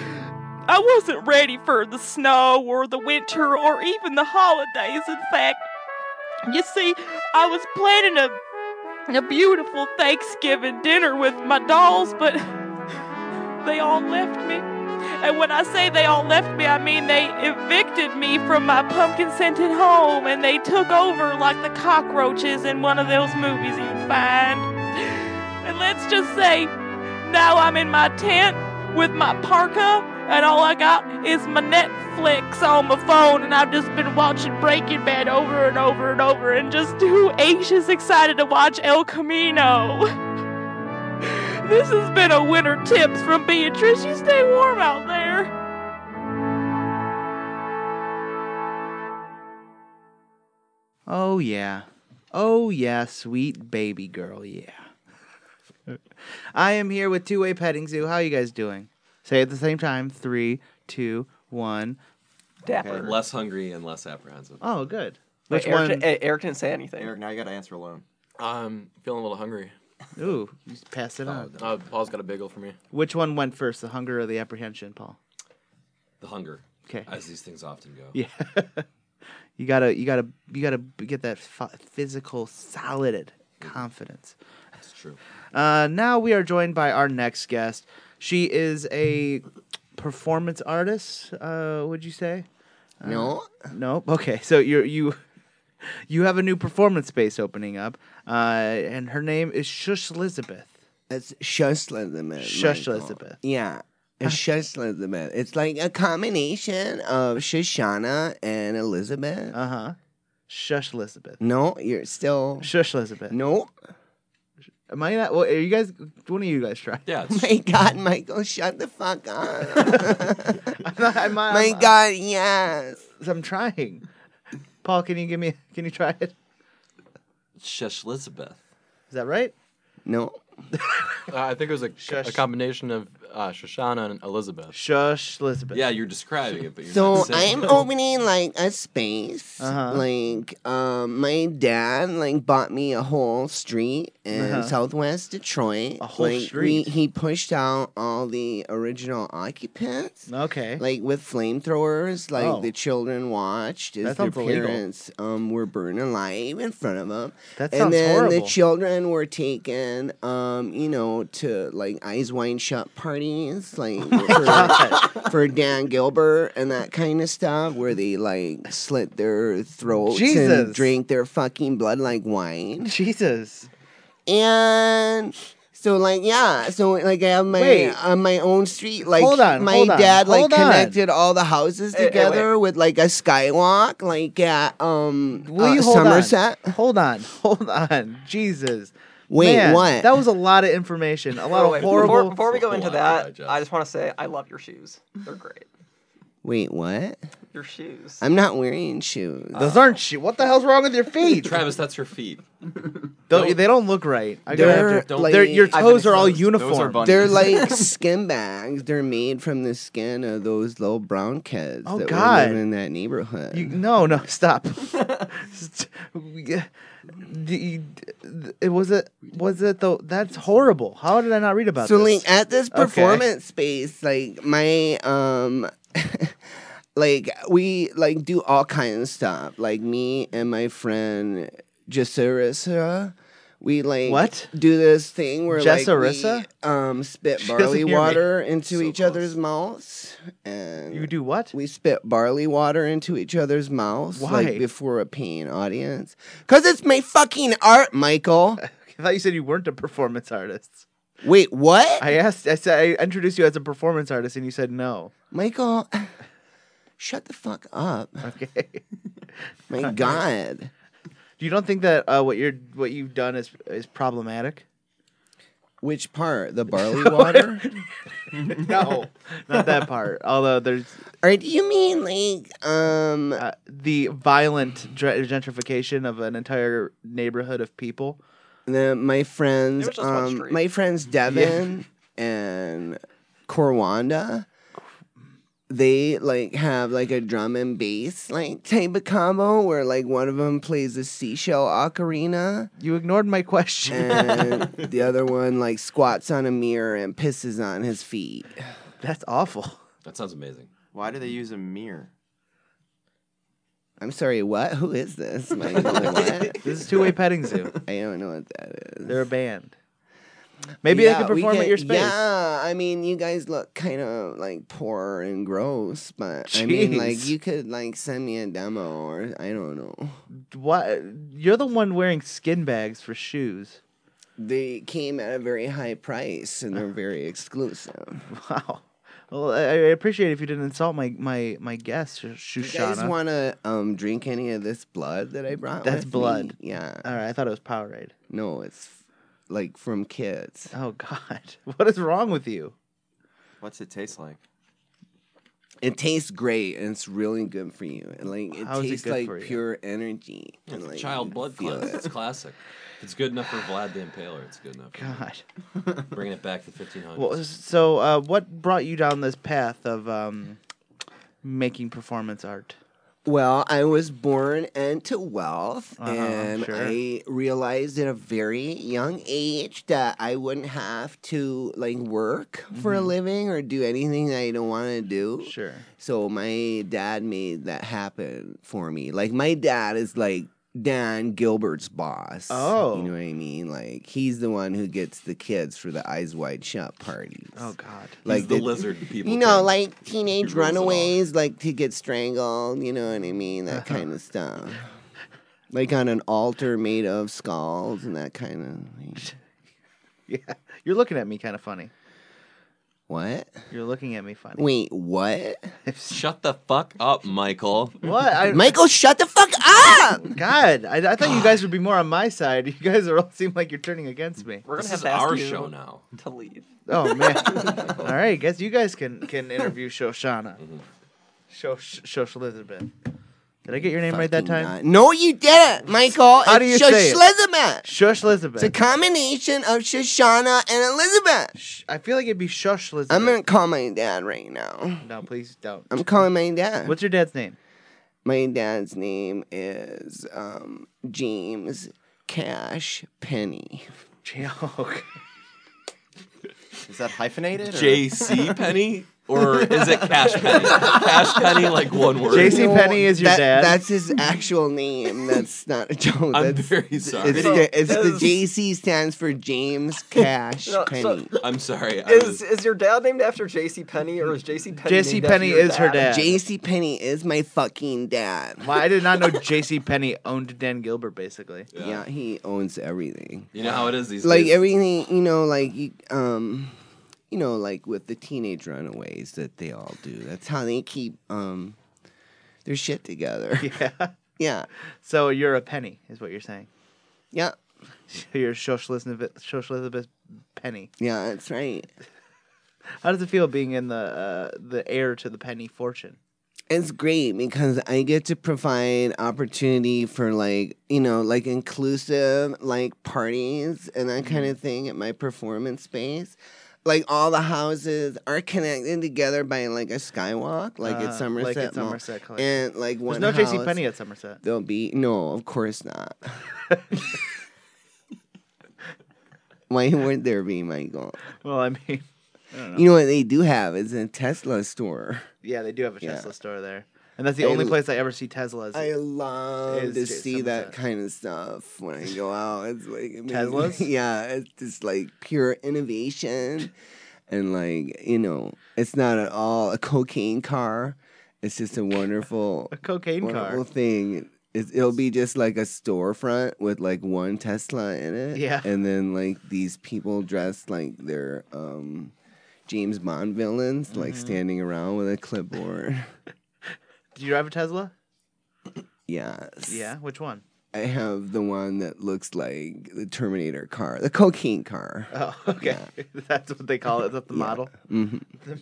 I wasn't ready for the snow or the winter or even the holidays. In fact, you see, I was planning a a beautiful Thanksgiving dinner with my dolls, but they all left me. And when I say they all left me, I mean they evicted me from my pumpkin scented home and they took over like the cockroaches in one of those movies you'd find. And let's just say, now I'm in my tent with my parka and all I got is my Netflix on my phone, and I've just been watching Breaking Bad over and over and over, and just too anxious, excited to watch El Camino. This has been a winter tips from Beatrice. You stay warm out there. Oh yeah. Oh yeah, sweet baby girl, yeah. I am here with Two Way Petting Zoo. How are you guys doing? Say at the same time. Three, two, one. Dapper. Less hungry and less apprehensive. Oh, good. Wait, Which Eric, one? eh, Eric didn't say anything. Eric, now you gotta answer alone. I'm feeling a little hungry. Ooh, you just pass it Oh, on. Uh, Paul's got a bagel for me. Which one went first, the hunger or the apprehension, Paul? The hunger, Okay. as these things often go. Yeah. you gotta, you gotta, you gotta get that f- physical, solid confidence. That's true. Uh, now we are joined by our next guest. She is a performance artist. Uh, would you say? No, No. Okay. So you're you. You have a new performance space opening up, uh, and her name is Shush Elizabeth. it's Shush Elizabeth. Shush Michael. Elizabeth. Yeah. It's Shush Elizabeth. It's like a combination of Shoshana and Elizabeth. Uh huh. Shush Elizabeth. no, you're still. Shush Elizabeth. No. Am I not? Well, are you guys? One of you guys try. Yeah, Oh my God, Michael, shut the fuck up. I'm not, I'm, not- my I'm- God, yes. I'm trying. Paul, can you give me? Can you try it? Shush Elizabeth. Is that right? No. Uh, I think it was a, Shush. a combination of uh, Shoshana and Elizabeth. Shush Elizabeth. Yeah, you're describing it, but you're So not saying I'm it. opening like a space. Uh-huh. Like um, my dad like bought me a whole street in Uh-huh. Southwest Detroit. A whole like, street? We, he pushed out all the original occupants. Okay. Like with flamethrowers, like Oh. the children watched as That their sounds illegal. parents um, were burned alive in front of them. That sounds and then horrible. the children were taken, um, you know, to like eyes wide shut parties, like for, for Dan Gilbert and that kind of stuff, where they like slit their throats Jesus. and drink their fucking blood like wine. Jesus. And so like yeah, so like I have my Wait. on my own street. Like Hold on, my hold on, dad like hold on. connected all the houses Hey, hey, together with like a skywalk, like at um Will uh, you hold Somerset. on? Hold on. Hold on. Jesus. Wait, Man, what? That was a lot of information. A lot Oh, of wait, horrible. Before, before we go into whole lot to that. I just want to say I love your shoes. They're great. Wait, what? Your shoes. I'm not wearing shoes. Those aren't shoes. What the hell's wrong with your feet? Travis, that's your feet. Don't, they don't look right. I They're have to, like- they're- your toes are all exposed. Those are uniform. They're like skin bags. They're made from the skin of those little brown kids Oh, that God. were living in that neighborhood. You, no, no, stop. it was it was it though? That's horrible. How did I not read about so this? So like at this Okay. performance space, like my um like we like do all kinds of stuff. Like me and my friend Jasarissa, we like What? do this thing where like we um spit She barley doesn't me. water into So each close. other's mouths and you do what? we spit barley water into each other's mouths Why? like before a paying audience. Cause it's my fucking art, Michael. I thought you said you weren't a performance artist. Wait, what? I asked. I said I introduced you as a performance artist, and you said no. Michael, shut the fuck up. Okay. My God. Do you don't think that uh, what you're what you've done is is problematic? Which part? The barley water? no, not that part. Although there's or do you mean like um uh, the violent dr- gentrification of an entire neighborhood of people. the my friends It was just one um street. my friends Devin and Corwanda they like have like a drum and bass like type of combo where like one of them plays a seashell ocarina You ignored my question. and the other one like squats on a mirror and pisses on his feet. That's awful. That sounds amazing. Why do they use a mirror? I'm sorry, what? Who is this? Michael? what? This is Two Way Petting Zoo. I don't know what that is. They're a band. Maybe Yeah, they could perform at your space. Yeah, I mean, you guys look kind of like poor and gross, but I mean, like, you could like send me a demo or I don't know. What? You're the one wearing skin bags for shoes. They came at a very high price and they're very exclusive. Wow. Well, I, I appreciate it if you didn't insult my my my guest, Sh- You guys Shoshana. want to um drink any of this blood that I brought? That's with me? blood. Yeah. All right, I thought it was Powerade. No, it's like from kids. Oh God, what is wrong with you? What's it taste like? It tastes great and it's really good for you. And like it How is it tastes good like for you? pure energy. and, like, child blood feel cleanse. it. It's classic. If it's good enough for Vlad the Impaler, it's good enough. For me. God. Bringing it back to fifteen hundred. Well, so uh, what brought you down this path of um, making performance art? Well, I was born into wealth, Uh-huh, and sure. I realized at a very young age that I wouldn't have to like work for a living or do anything that I don't want to do. Mm-hmm. Sure. So my dad made that happen for me. Like my dad is like Dan Gilbert's boss. Oh. you know oh. what I mean? Like he's the one who gets the kids for the eyes wide shut parties. Oh God. He's like the the- lizard people. You know, like teenage rules it all. runaways, like to get strangled. You know what I mean? That kind of stuff. Like on an altar made of skulls and that kind of. Thing. Yeah, you're looking at me kind of funny. What? You're looking at me funny. Wait, what? Shut the fuck up, Michael. What? I, Michael, shut the fuck up! God, I, I thought you guys would be more on my side. You guys are all seem like you're turning against me. We're gonna have is to ask our you show now. to leave. Oh man. all right, guess you guys can can interview Shoshana. Mm-hmm. Shosh Shosh Elizabeth. Did I get your name right that time? not. No, you didn't, Michael. How do you it's say it? Elizabeth. Shush Elizabeth. It's a combination of Shoshana and Elizabeth. Sh- I feel like it'd be Shush Elizabeth. I'm gonna call my dad right now. No, please don't. I'm calling my dad. What's your dad's name? My dad's name is um, James Cash Penney. Joke. Is that hyphenated? or- J.C. Penney? Or is it Cash Penney? Cash Penney, like one word. JC Penney is your That- dad. That's his actual name. That's not a joke. I'm That's, very sorry. it's the, it's the Is- JC stands for James Cash No, so- Penney. I'm sorry. I Is was, is your dad named after J.C. Penney or is J.C. Penney? J.C. named after Penney your is her dad. JC Penney is my fucking dad. Well, I did not know J.C. Penney owned Dan Gilbert. Basically, yeah. Yeah, he owns everything. You know how it is these Like days. everything, you know, like you, um, you know, like with the teenage runaways that they all do. That's how they keep um their shit together. yeah. Yeah, So you're a Penney, is what you're saying. yeah, You're socialist Elizabeth Penney. yeah. That's right. How does it feel being in the uh, the heir to the Penney fortune? It's great because I get to provide opportunity for like you know like inclusive like parties and that kind of thing at my performance space. Like all the houses are connected together by like a skywalk, like Uh, at Somerset, like at Mall. Somerset Collection. and like There's no J.C. Penney at Somerset. There'll be no, of course not. Why would there be, Michael? Well, I mean, I don't know. You know what they do have is a Tesla store. yeah, they do have a Yeah. Tesla store there, and that's the I only l- place I ever see Teslas. I love to see that Somerset. kind of stuff when I go out. It's like. Teslas? yeah, it's just like pure innovation, and like you know, it's not at all a cocaine car. It's just a wonderful, a cocaine wonderful car. thing. It, it'll be just like a storefront with like one Tesla in it. Yeah. and then like these people dressed like they're um, James Bond villains, like Mm-hmm. standing around with a clipboard. Do you drive a Tesla? yes. Yeah. Which one? I have the one that looks like the Terminator car, the cocaine car. Oh, okay. that's what they call it. That's the Yeah. model. hmm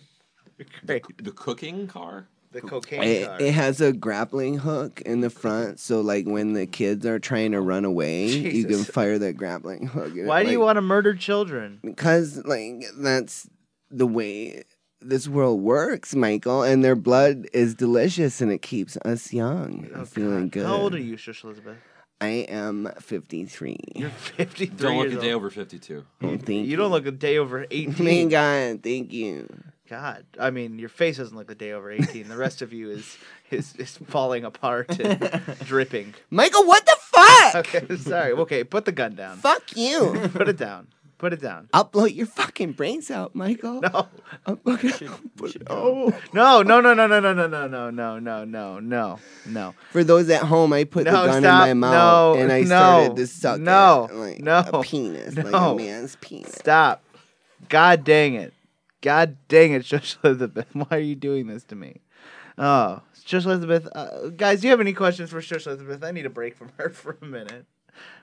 Great. the cooking car? The cocaine It, car. it has a grappling hook in the front, so like when the kids are trying to run away, you can fire that grappling hook. and it, Why do you want to murder children? Because like that's the way this world works, Michael. And their blood is delicious, and it keeps us young, and Oh, feeling God. good. How old are you, Shush Elizabeth? I am fifty-three. You're 53 Don't look years a day old. over 52. Oh, thank You don't look a day over 18. Thank God, thank you. God, I mean, your face doesn't look a day over 18. The rest of you is is, is falling apart and dripping. Michael, what the fuck? Okay, sorry. Okay, put the gun down. Fuck you. Put it down. Put it down. I'll blow your fucking brains out, Michael. No. I'm fucking- Oh. No, no, no, no, no, no, no, no, no, no, no, no, no, no. For those at home, I put No, the gun stop. in my mouth No, and I no, started to suck no, it like no, a penis, like a man's penis. Stop. God dang it. God dang it, Shush Elizabeth. Why are you doing this to me? Oh, Shush Elizabeth. Uh, guys, do you have any questions for Shush Elizabeth? I need a break from her for a minute.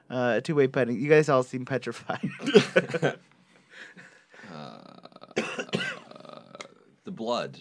Uh, two way penny. You guys all seem petrified. The blood.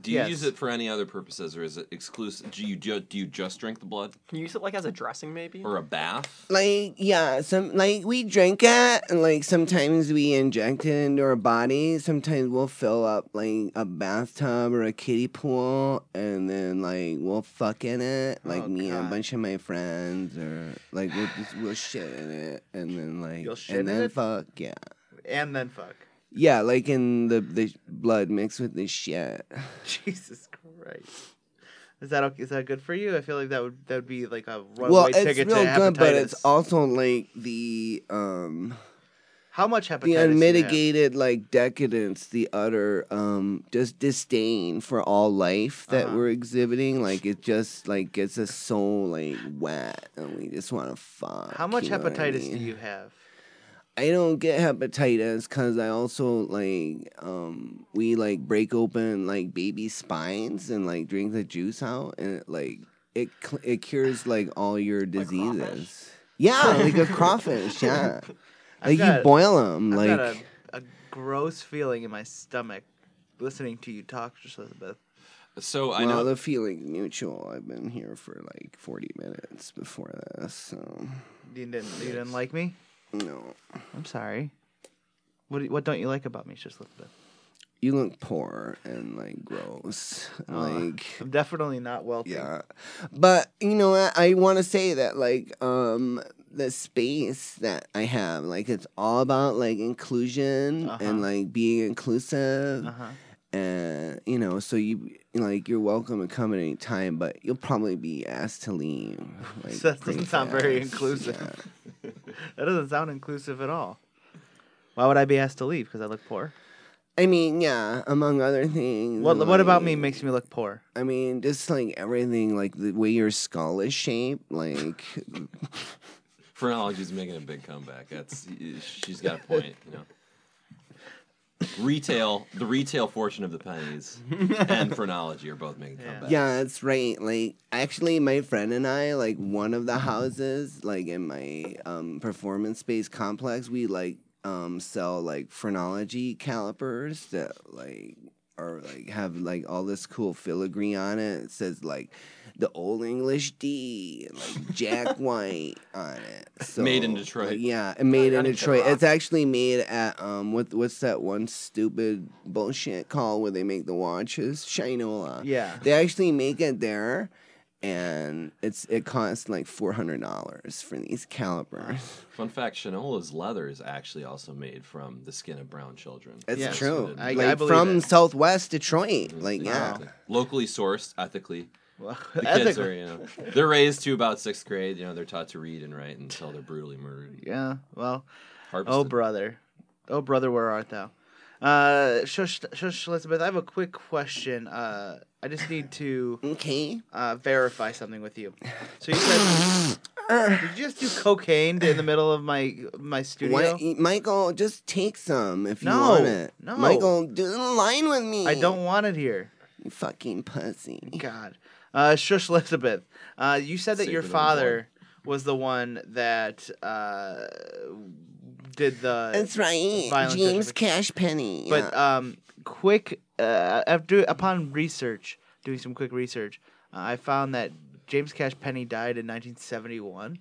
Do you Yes. use it for any other purposes, or is it exclusive? Do you ju- do you just drink the blood, Can you use it like as a dressing, maybe? or a bath? Like yeah, some like we drink it, and like sometimes we inject it into our body. Sometimes we'll fill up like a bathtub or a kiddie pool, and then like we'll fuck in it. Like Oh, me and a bunch of my friends, or like we'll just we'll shit in it, and then like You'll shit and in then it? fuck. Yeah, and then fuck. Yeah, like in the the blood mixed with the shit. Jesus Christ. Is that okay? Is that good for you? I feel like that would that would be like a runaway well, it's ticket real to good, but it's also like the um. How much hepatitis? the do you have? unmitigated like decadence, the utter um just disdain for all life that Uh-huh. we're exhibiting, like it just like gets us so like wet and we just want to fuck. How much what I hepatitis do you have? I don't get hepatitis because I also like um we like break open like baby spines and like drink the juice out and it like it it cures like all your diseases. yeah, like a crawfish. Yeah, I've like got- you boil them. I've like got a, a gross feeling in my stomach listening to you talk, just Elizabeth. So I well, know the feeling mutual. I've been here for like forty minutes before this, so You didn't you didn't like me? No. I'm sorry. What do- what don't you like about me, just Elizabeth? You look poor and like gross. Oh, like I'm definitely not wealthy. yeah, but you know what? I want to say that like um the space that I have, like it's all about like inclusion Uh-huh. and like being inclusive. Uh huh. And you know, so you like you're welcome to come at any time, but you'll probably be asked to leave. Like, So that doesn't pretty sound very inclusive. Yeah. That doesn't sound inclusive at all. Why would I be asked to leave? Because I look poor. I mean, yeah, among other things. What What about me makes me look poor? I mean, just like everything, like the way your skull is shaped, like phrenology's making a big comeback. That's she's got a point. You know, retail, the retail fortune of the pennies, and phrenology are both making Yeah. comebacks. yeah, that's right. Like actually, my friend and I, like one of the houses, like in my um performance space complex, we like um sell like phrenology calipers that like are like have like all this cool filigree on it. It says like the old English D and like Jack White on it. So, Made in Detroit. like, yeah, and made in Detroit. It's actually made at um what what's that one stupid bullshit call where they make the watches? Shinola. Yeah. They actually make it there and it's it costs like four hundred dollars for these calipers. Fun fact: Shinola's leather is actually also made from the skin of brown children. It's Yeah. true. I- I like believe from it. Southwest Detroit. Mm-hmm. Like yeah. Exactly. locally sourced, ethically. Well, The kids are, you know, they're raised to about sixth grade. You know, they're taught to read and write until they're brutally murdered. Yeah. Well. Harvested. Oh brother, oh brother, where art thou? Uh, shush, shush, Elizabeth. I have a quick question. Uh, I just need to Okay. uh, verify something with you. So you said, did you just do cocaine in the middle of my my studio? What, Michael, just take some if you No, want it. no. Michael, do the line with me. I don't want it here. You fucking pussy. God. Uh, shush, Elizabeth. Uh, you said that Safer your than father was the one that uh, did the. That's right. violent James. Cash Penney. But um, quick, uh, after upon research, doing some quick research, uh, I found that James Cash Penney died in 1971.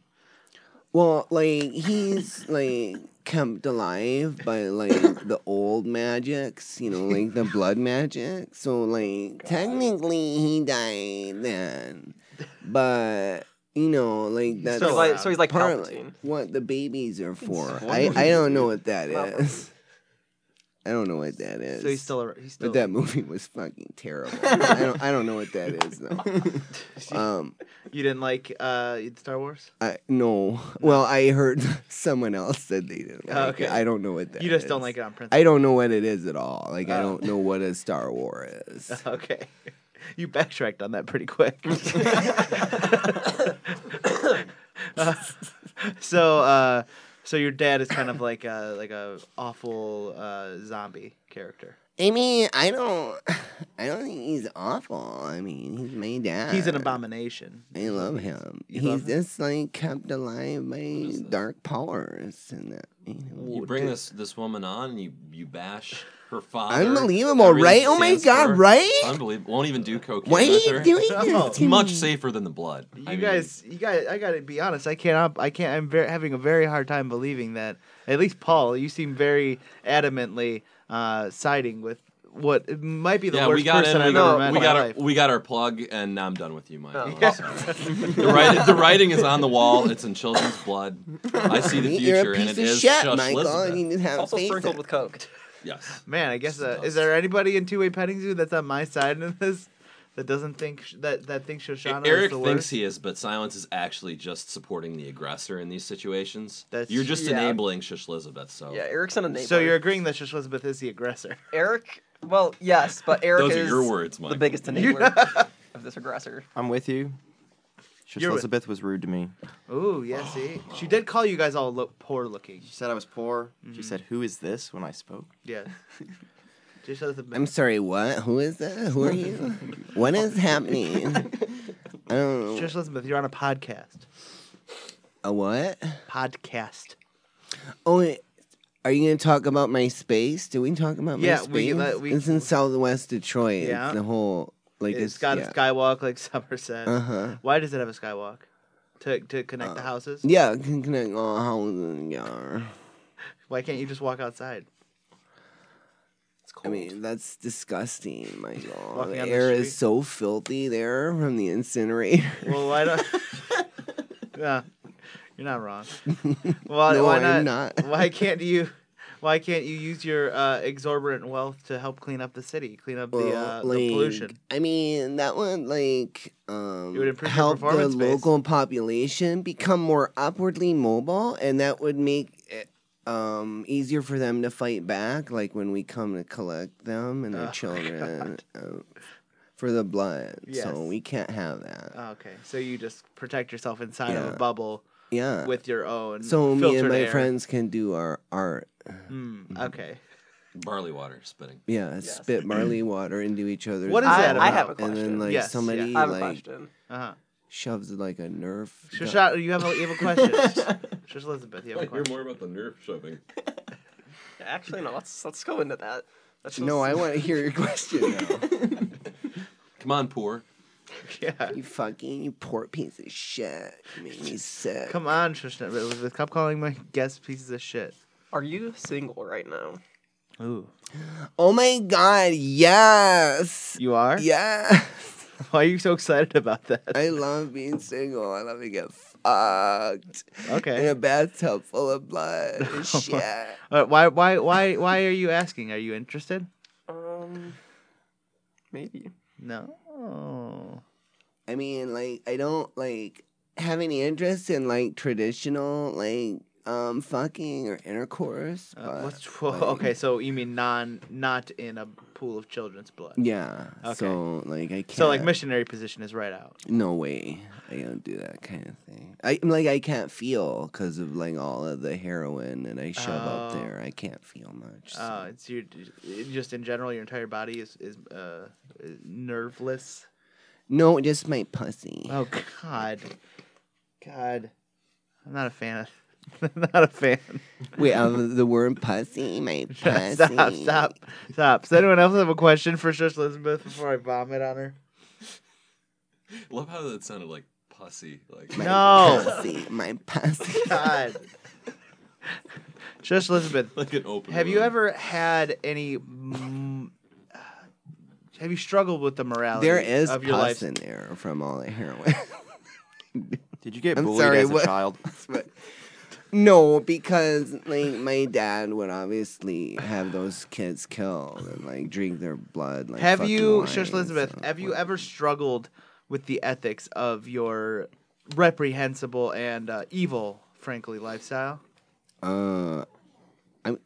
Well, like he's like kept alive by like the old magics, you know, like the blood magic. So like technically he died then, but you know, like that's So he's like, so he's like partly Palpatine. what the babies are for. I I don't know what that is. I don't know what that is. So he's still. a- He's still. But that movie was fucking terrible. I don't I don't know what that is though. Um you didn't like uh, Star Wars? I no. Well, I heard someone else said they didn't like Oh, okay. it. I don't know what that you just don't like it on principle. I don't know what it is at all. Like I Oh. don't know what a Star War is. Okay. You backtracked on that pretty quick. Uh, so, uh, so your dad is kind of like a like a awful uh, zombie character. I mean, I don't. I don't think he's awful. I mean, he's my dad. He's an abomination. I love him. You he's love him? just like kept alive by dark powers and that. You know. You bring this this woman on and you you bash her father. Unbelievable, everything right? she Oh my God, for. right? Unbelievable. Won't even do cocaine. Why are with you her. doing this? It's to much me? safer than the blood. You I mean, guys, you guys, I gotta be honest. I can't. I can't. I'm very, having a very hard time believing that. At least Paul, you seem very adamantly uh, siding with what it might be the yeah, worst we got person in. I've We, ever met we in got my our life. we got our plug, and now I'm done with you, Mike. Oh. Yeah. The, writing, the writing is on the wall. It's in children's blood. I see the You're future, a and piece it of is shit, Shush Michael. Elizabeth. and You just have Also sprinkled it. with coke. Yes. Man, I guess. Uh, is there anybody in Two Way Petting Zoo that's on my side in this? That doesn't think sh- that that thinks Shoshana is Eric the thinks worst. he is, but Silence is actually just supporting the aggressor in these situations. That's- You're just yeah. enabling Shush Elizabeth. So Yeah, Eric's an enabler. So you're agreeing that Shosh Elizabeth is the aggressor. Eric. Well, yes, but Eric Those are is your words, Mike. the biggest enabler of this aggressor. I'm with you. Shush You're with- Elizabeth was rude to me. Ooh, yeah. See, she did call you guys all look poor looking. She said I was poor. She mm-hmm. said, "Who is this?" when I spoke. Yeah. Just as the I'm sorry, what? Who is that? Who are you? what is happening? I don't know. Just Elizabeth, you're on a podcast. A what? Podcast. Oh, wait. Are you going to talk about my space? Do we talk about my Yeah, space? we- let- we- it's in Southwest Detroit. Yeah. It's the whole like it's it's got yeah. a skywalk like Somerset. Uh huh. Why does it have a skywalk? To to connect the houses? Yeah, can connect all houses. Yeah. Why can't you just walk outside? It's cold. I mean, that's disgusting, Michael. The air is so filthy there from the incinerator. Well, why don't? yeah, you're not wrong. Well, No, why not? not. Why can't you? Why can't you use your uh, exorbitant wealth to help clean up the city, clean up the, Well, uh, the pollution? I mean, that would like um, It would improve help the base. local population become more upwardly mobile, and that would make it um, easier for them to fight back. Like when we come to collect them and their Oh, children uh, for the blood. Yes. So we can't have that. Okay, so you just protect yourself inside of a bubble Yeah. with your own. so me and my air. friends can do our art. Mm, okay. barley water spitting. Yeah, spit barley water into each other's. What is I, that I have a question And then like Yes, somebody I have a like question. Uh huh. shoves like a Nerf. gun- Shoshana, you have a, you have a question. Shush Elizabeth, you have a question hear more about the nerve shoving. Actually, no. Let's let's go into that. That's No, just- I want to hear your question now. Come on, poor. Yeah. you fucking you poor piece of shit. You make me sick. Come on, Shush Elizabeth. Stop calling my guests pieces of shit. Are you single right now? Ooh. Oh my god, yes. You are? Yeah. Why are you so excited about that? I love being single. I love to get fucked. Okay. In a bathtub full of blood and shit. Why why why why are you asking? Are you interested? Um, maybe. No. Oh. I mean, like, I don't like have any interest in like traditional like um fucking or intercourse. Uh, but, what's well, like, okay? So you mean non not in a pool of children's blood? Yeah. Okay. So like I can't. So like missionary position is right out. No way. I don't do that kind of thing. I I'm like I can't feel because of like all of the heroin that I shove up Oh. there. I can't feel much. so- Uh, it's your just in general, your entire body is is uh is nerveless. no, just my pussy. Oh God, God, I'm not a fan of. not a fan. Wait, of the word pussy, my pussy. stop, stop, stop. Does anyone else have a question for Shush Elizabeth before I vomit on her? Love how that sounded like pussy. Like My No. pussy, my pussy. God. Shush Elizabeth, like an open. have you ever had any? Mm, uh, have you struggled with the morality There is of your pus life? in there from all the heroin. Did you get I'm bullied sorry, as a what- child? No, because like my dad would obviously have those kids killed and like drink their blood. Like have you, wine, Shush Elizabeth? so, have you ever struggled with the ethics of your reprehensible and uh, evil, frankly, lifestyle? Uh, I'm.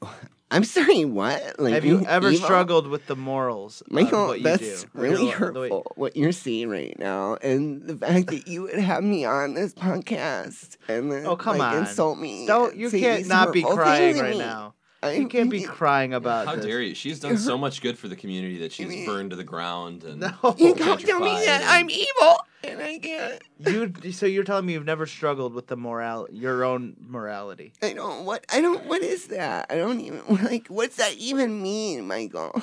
I'm sorry. What? Like, have you ever evil? struggled with the morals of Michael, what you that's do? really Your- the way- hurtful what you're seeing right now, and the fact that you would have me on this podcast and then Oh come like, on! insult me. Don't you can't not be crying right now. I You can't be crying about How this. dare you? She's done so much good for the community that she's burned to the ground and No. You don't tell me gentrified that I'm evil and I can't. You so you're telling me you've never struggled with the moral your own morality. I don't what I don't what is that? I don't even like what's that even mean, Michael?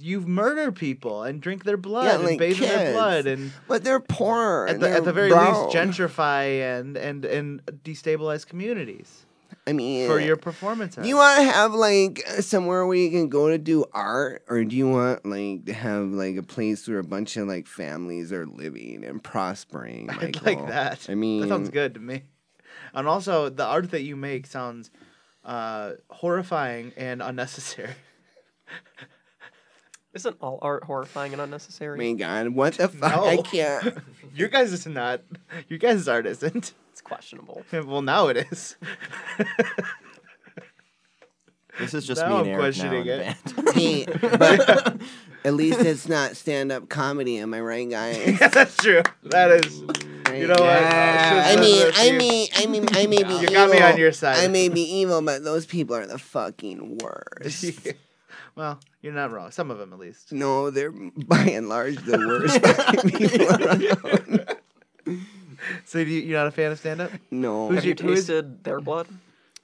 You've murdered people and drink their blood Yeah, and like bathe in their blood and But they're poor. at and the, at the very brown. least gentrify and and and destabilize communities I mean for your performance. Do you want to have like somewhere where you can go to do art, or do you want like to have like a place where a bunch of like families are living and prospering? I'd like that. I mean, that sounds good to me. And also, the art that you make sounds uh, horrifying and unnecessary. Isn't all art horrifying and unnecessary? My God, what the fuck? I can't. Your guys is not. Your guys' art isn't. It's questionable. well, now it is. This is just Now me and I'm Eric now questioning in the it. band. Hey, but at least it's not stand-up comedy. Am I right, guys? yeah, that's true. That is. You know what? Yeah. I It's just- mean, it's I you. mean, I mean, I may be You evil. got me on your side. I may be evil, but those people are the fucking worst. well, you're not wrong. Some of them, at least. No, they're by and large the worst fucking people around. So you, you're not a fan of stand-up? No, Who's Have you your- who is- tasted their blood?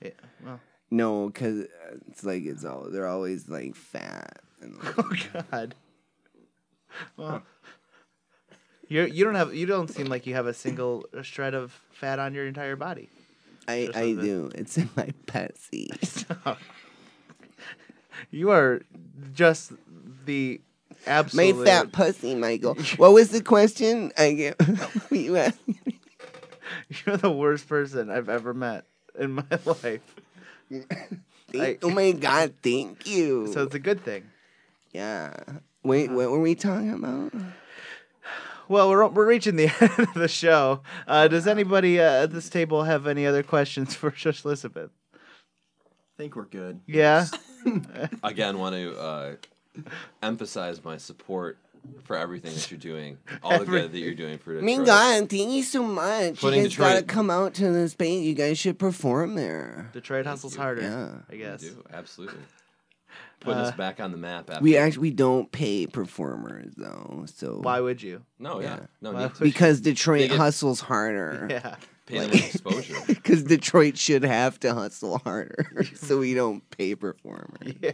Yeah. Well. no, because it's like it's all they're always like fat. And, like, Oh God. Well. You you don't have you don't seem like you have a single shred of fat on your entire body. I Just I a bit. do. It's in my pussy. You are just the absolute. My fat pussy, Michael. What was the question? I get. you asked- You're the worst person I've ever met in my life. I- oh my god! Thank you. So it's a good thing. yeah. Wait, what were we talking about? Well, we're we're reaching the end of the show. Uh, does anybody uh, at this table have any other questions for Shush Elizabeth? I think we're good. Yeah. Again, want to uh, emphasize my support for everything that you're doing, all the good that you're doing for I Detroit. mean, God, thank you so much. Putting you guys gotta come out to this space. You guys should perform there. Detroit hustles harder. Yeah. I We guess. do absolutely putting Uh, us back on the map. After We actually we don't pay performers though, so Why would you? no, yeah, Yeah. no, Why need to you? because Detroit get- hustles harder. Yeah. pay them exposure. Because Detroit should have to hustle harder, so we don't pay performers. Yeah.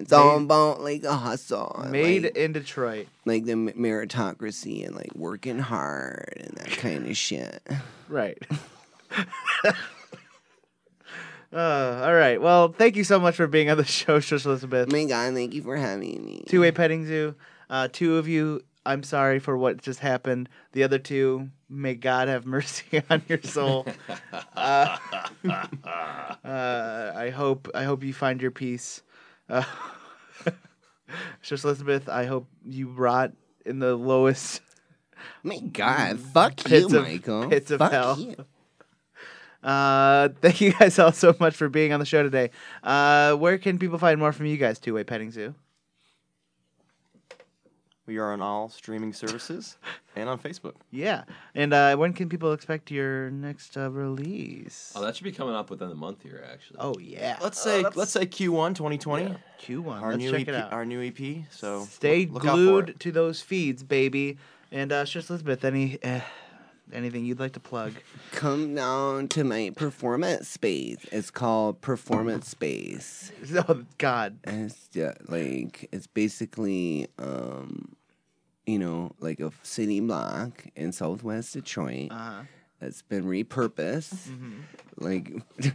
It's all Made- about like a hustle, and, Made like, in Detroit. like the m- meritocracy and like working hard and that kind of shit. Right. uh, all right. Well, thank you so much for being on the show, Shush Elizabeth. My God, thank you for having me. Two way petting zoo. Uh, two of you, I'm sorry for what just happened. The other two, may God have mercy on your soul. Uh, uh, I hope I hope you find your peace. Uh, Shush Elizabeth, I hope you rot in the lowest My God, fuck you, of- Michael. pits of fuck hell. you. Uh, thank you guys all so much for being on the show today. Uh, where can people find more from you guys, Two Way Petting Zoo? We are on all streaming services and on Facebook. Yeah. And uh, when can people expect your next uh, release? Oh, that should be coming up within a month here, actually. Oh, yeah. Let's say let's say Q1 2020. Q1. Our Let's new check EP, it out. our new EP. So Stay look out for glued it. to those feeds, baby. And uh, Shush Elizabeth, any uh, anything you'd like to plug? Come down to my performance space. It's called Performance Space. Oh God. And it's just like it's basically um you know like a city block in southwest Detroit Uh huh. that's been repurposed hmm like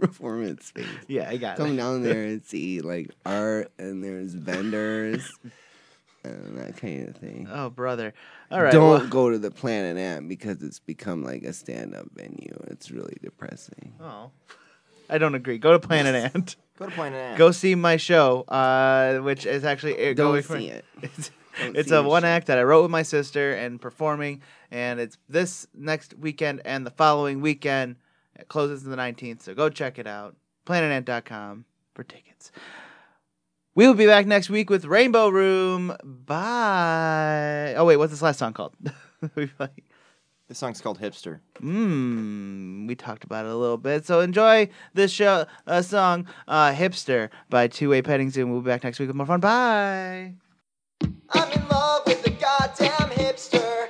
performance space. Yeah, I got Come it. down there and see like art and there's vendors and that kind of thing. Oh, brother. All right. Don't well- go to the Planet Ant because it's become like a stand-up venue. It's really depressing. Oh. I don't agree. Go to Planet Ant. Go to Planet Ant. Go see my show, uh, which is actually uh, Don't going for- see it. It's, Don't it's a one act that I wrote with my sister and performing, and it's this next weekend and the following weekend. It closes on the 19th, so go check it out. PlanetAnt.com for tickets. We will be back next week with Rainbow Room. Bye. Oh wait, what's this last song called? This song's called Hipster. Mmm, we talked about it a little bit. So enjoy this show, uh, song, uh, Hipster by Two Way Pettington. We'll be back next week with more fun. Bye. I'm in love with the goddamn hipster.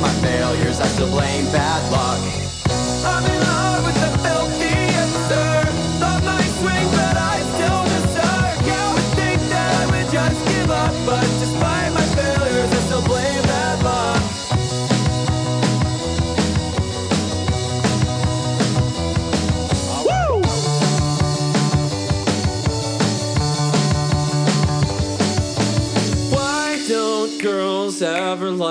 My failures, I still blame bad luck. I'm in love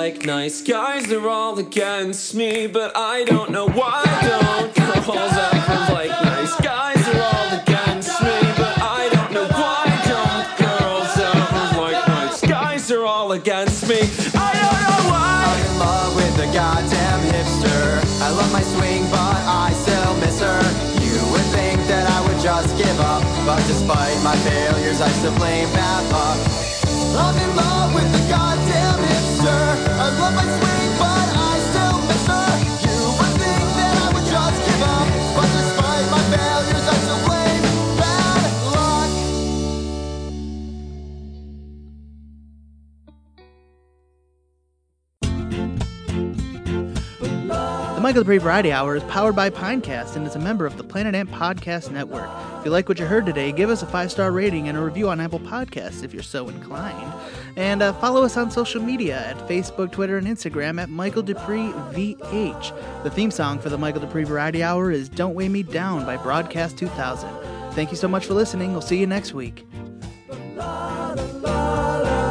like nice guys? They're all against me, but I don't know why don't girls ever like nice guys? They're all against me, but I don't know why don't girls ever like nice guys? They're all against me. I don't know why. I'm in love with a goddamn hipster. I love my swing, but I still miss her. You would think that I would just give up, but despite my failures, I still blame bad luck. I'm in love with the goddamn hipster. I love my swing, but Michael Duprey Variety Hour is powered by Pinecast and is a member of the Planet Ant Podcast Network. If you like what you heard today, give us a five star rating and a review on Apple Podcasts if you're so inclined. And uh, follow us on social media at Facebook, Twitter, and Instagram at Michael Duprey VH. The theme song for the Michael Duprey Variety Hour is Don't Weigh Me Down by Broadcast 2000. Thank you so much for listening. We'll see you next week. La, la, la,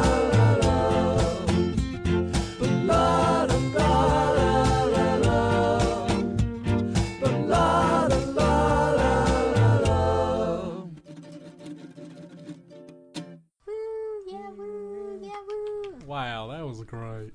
great.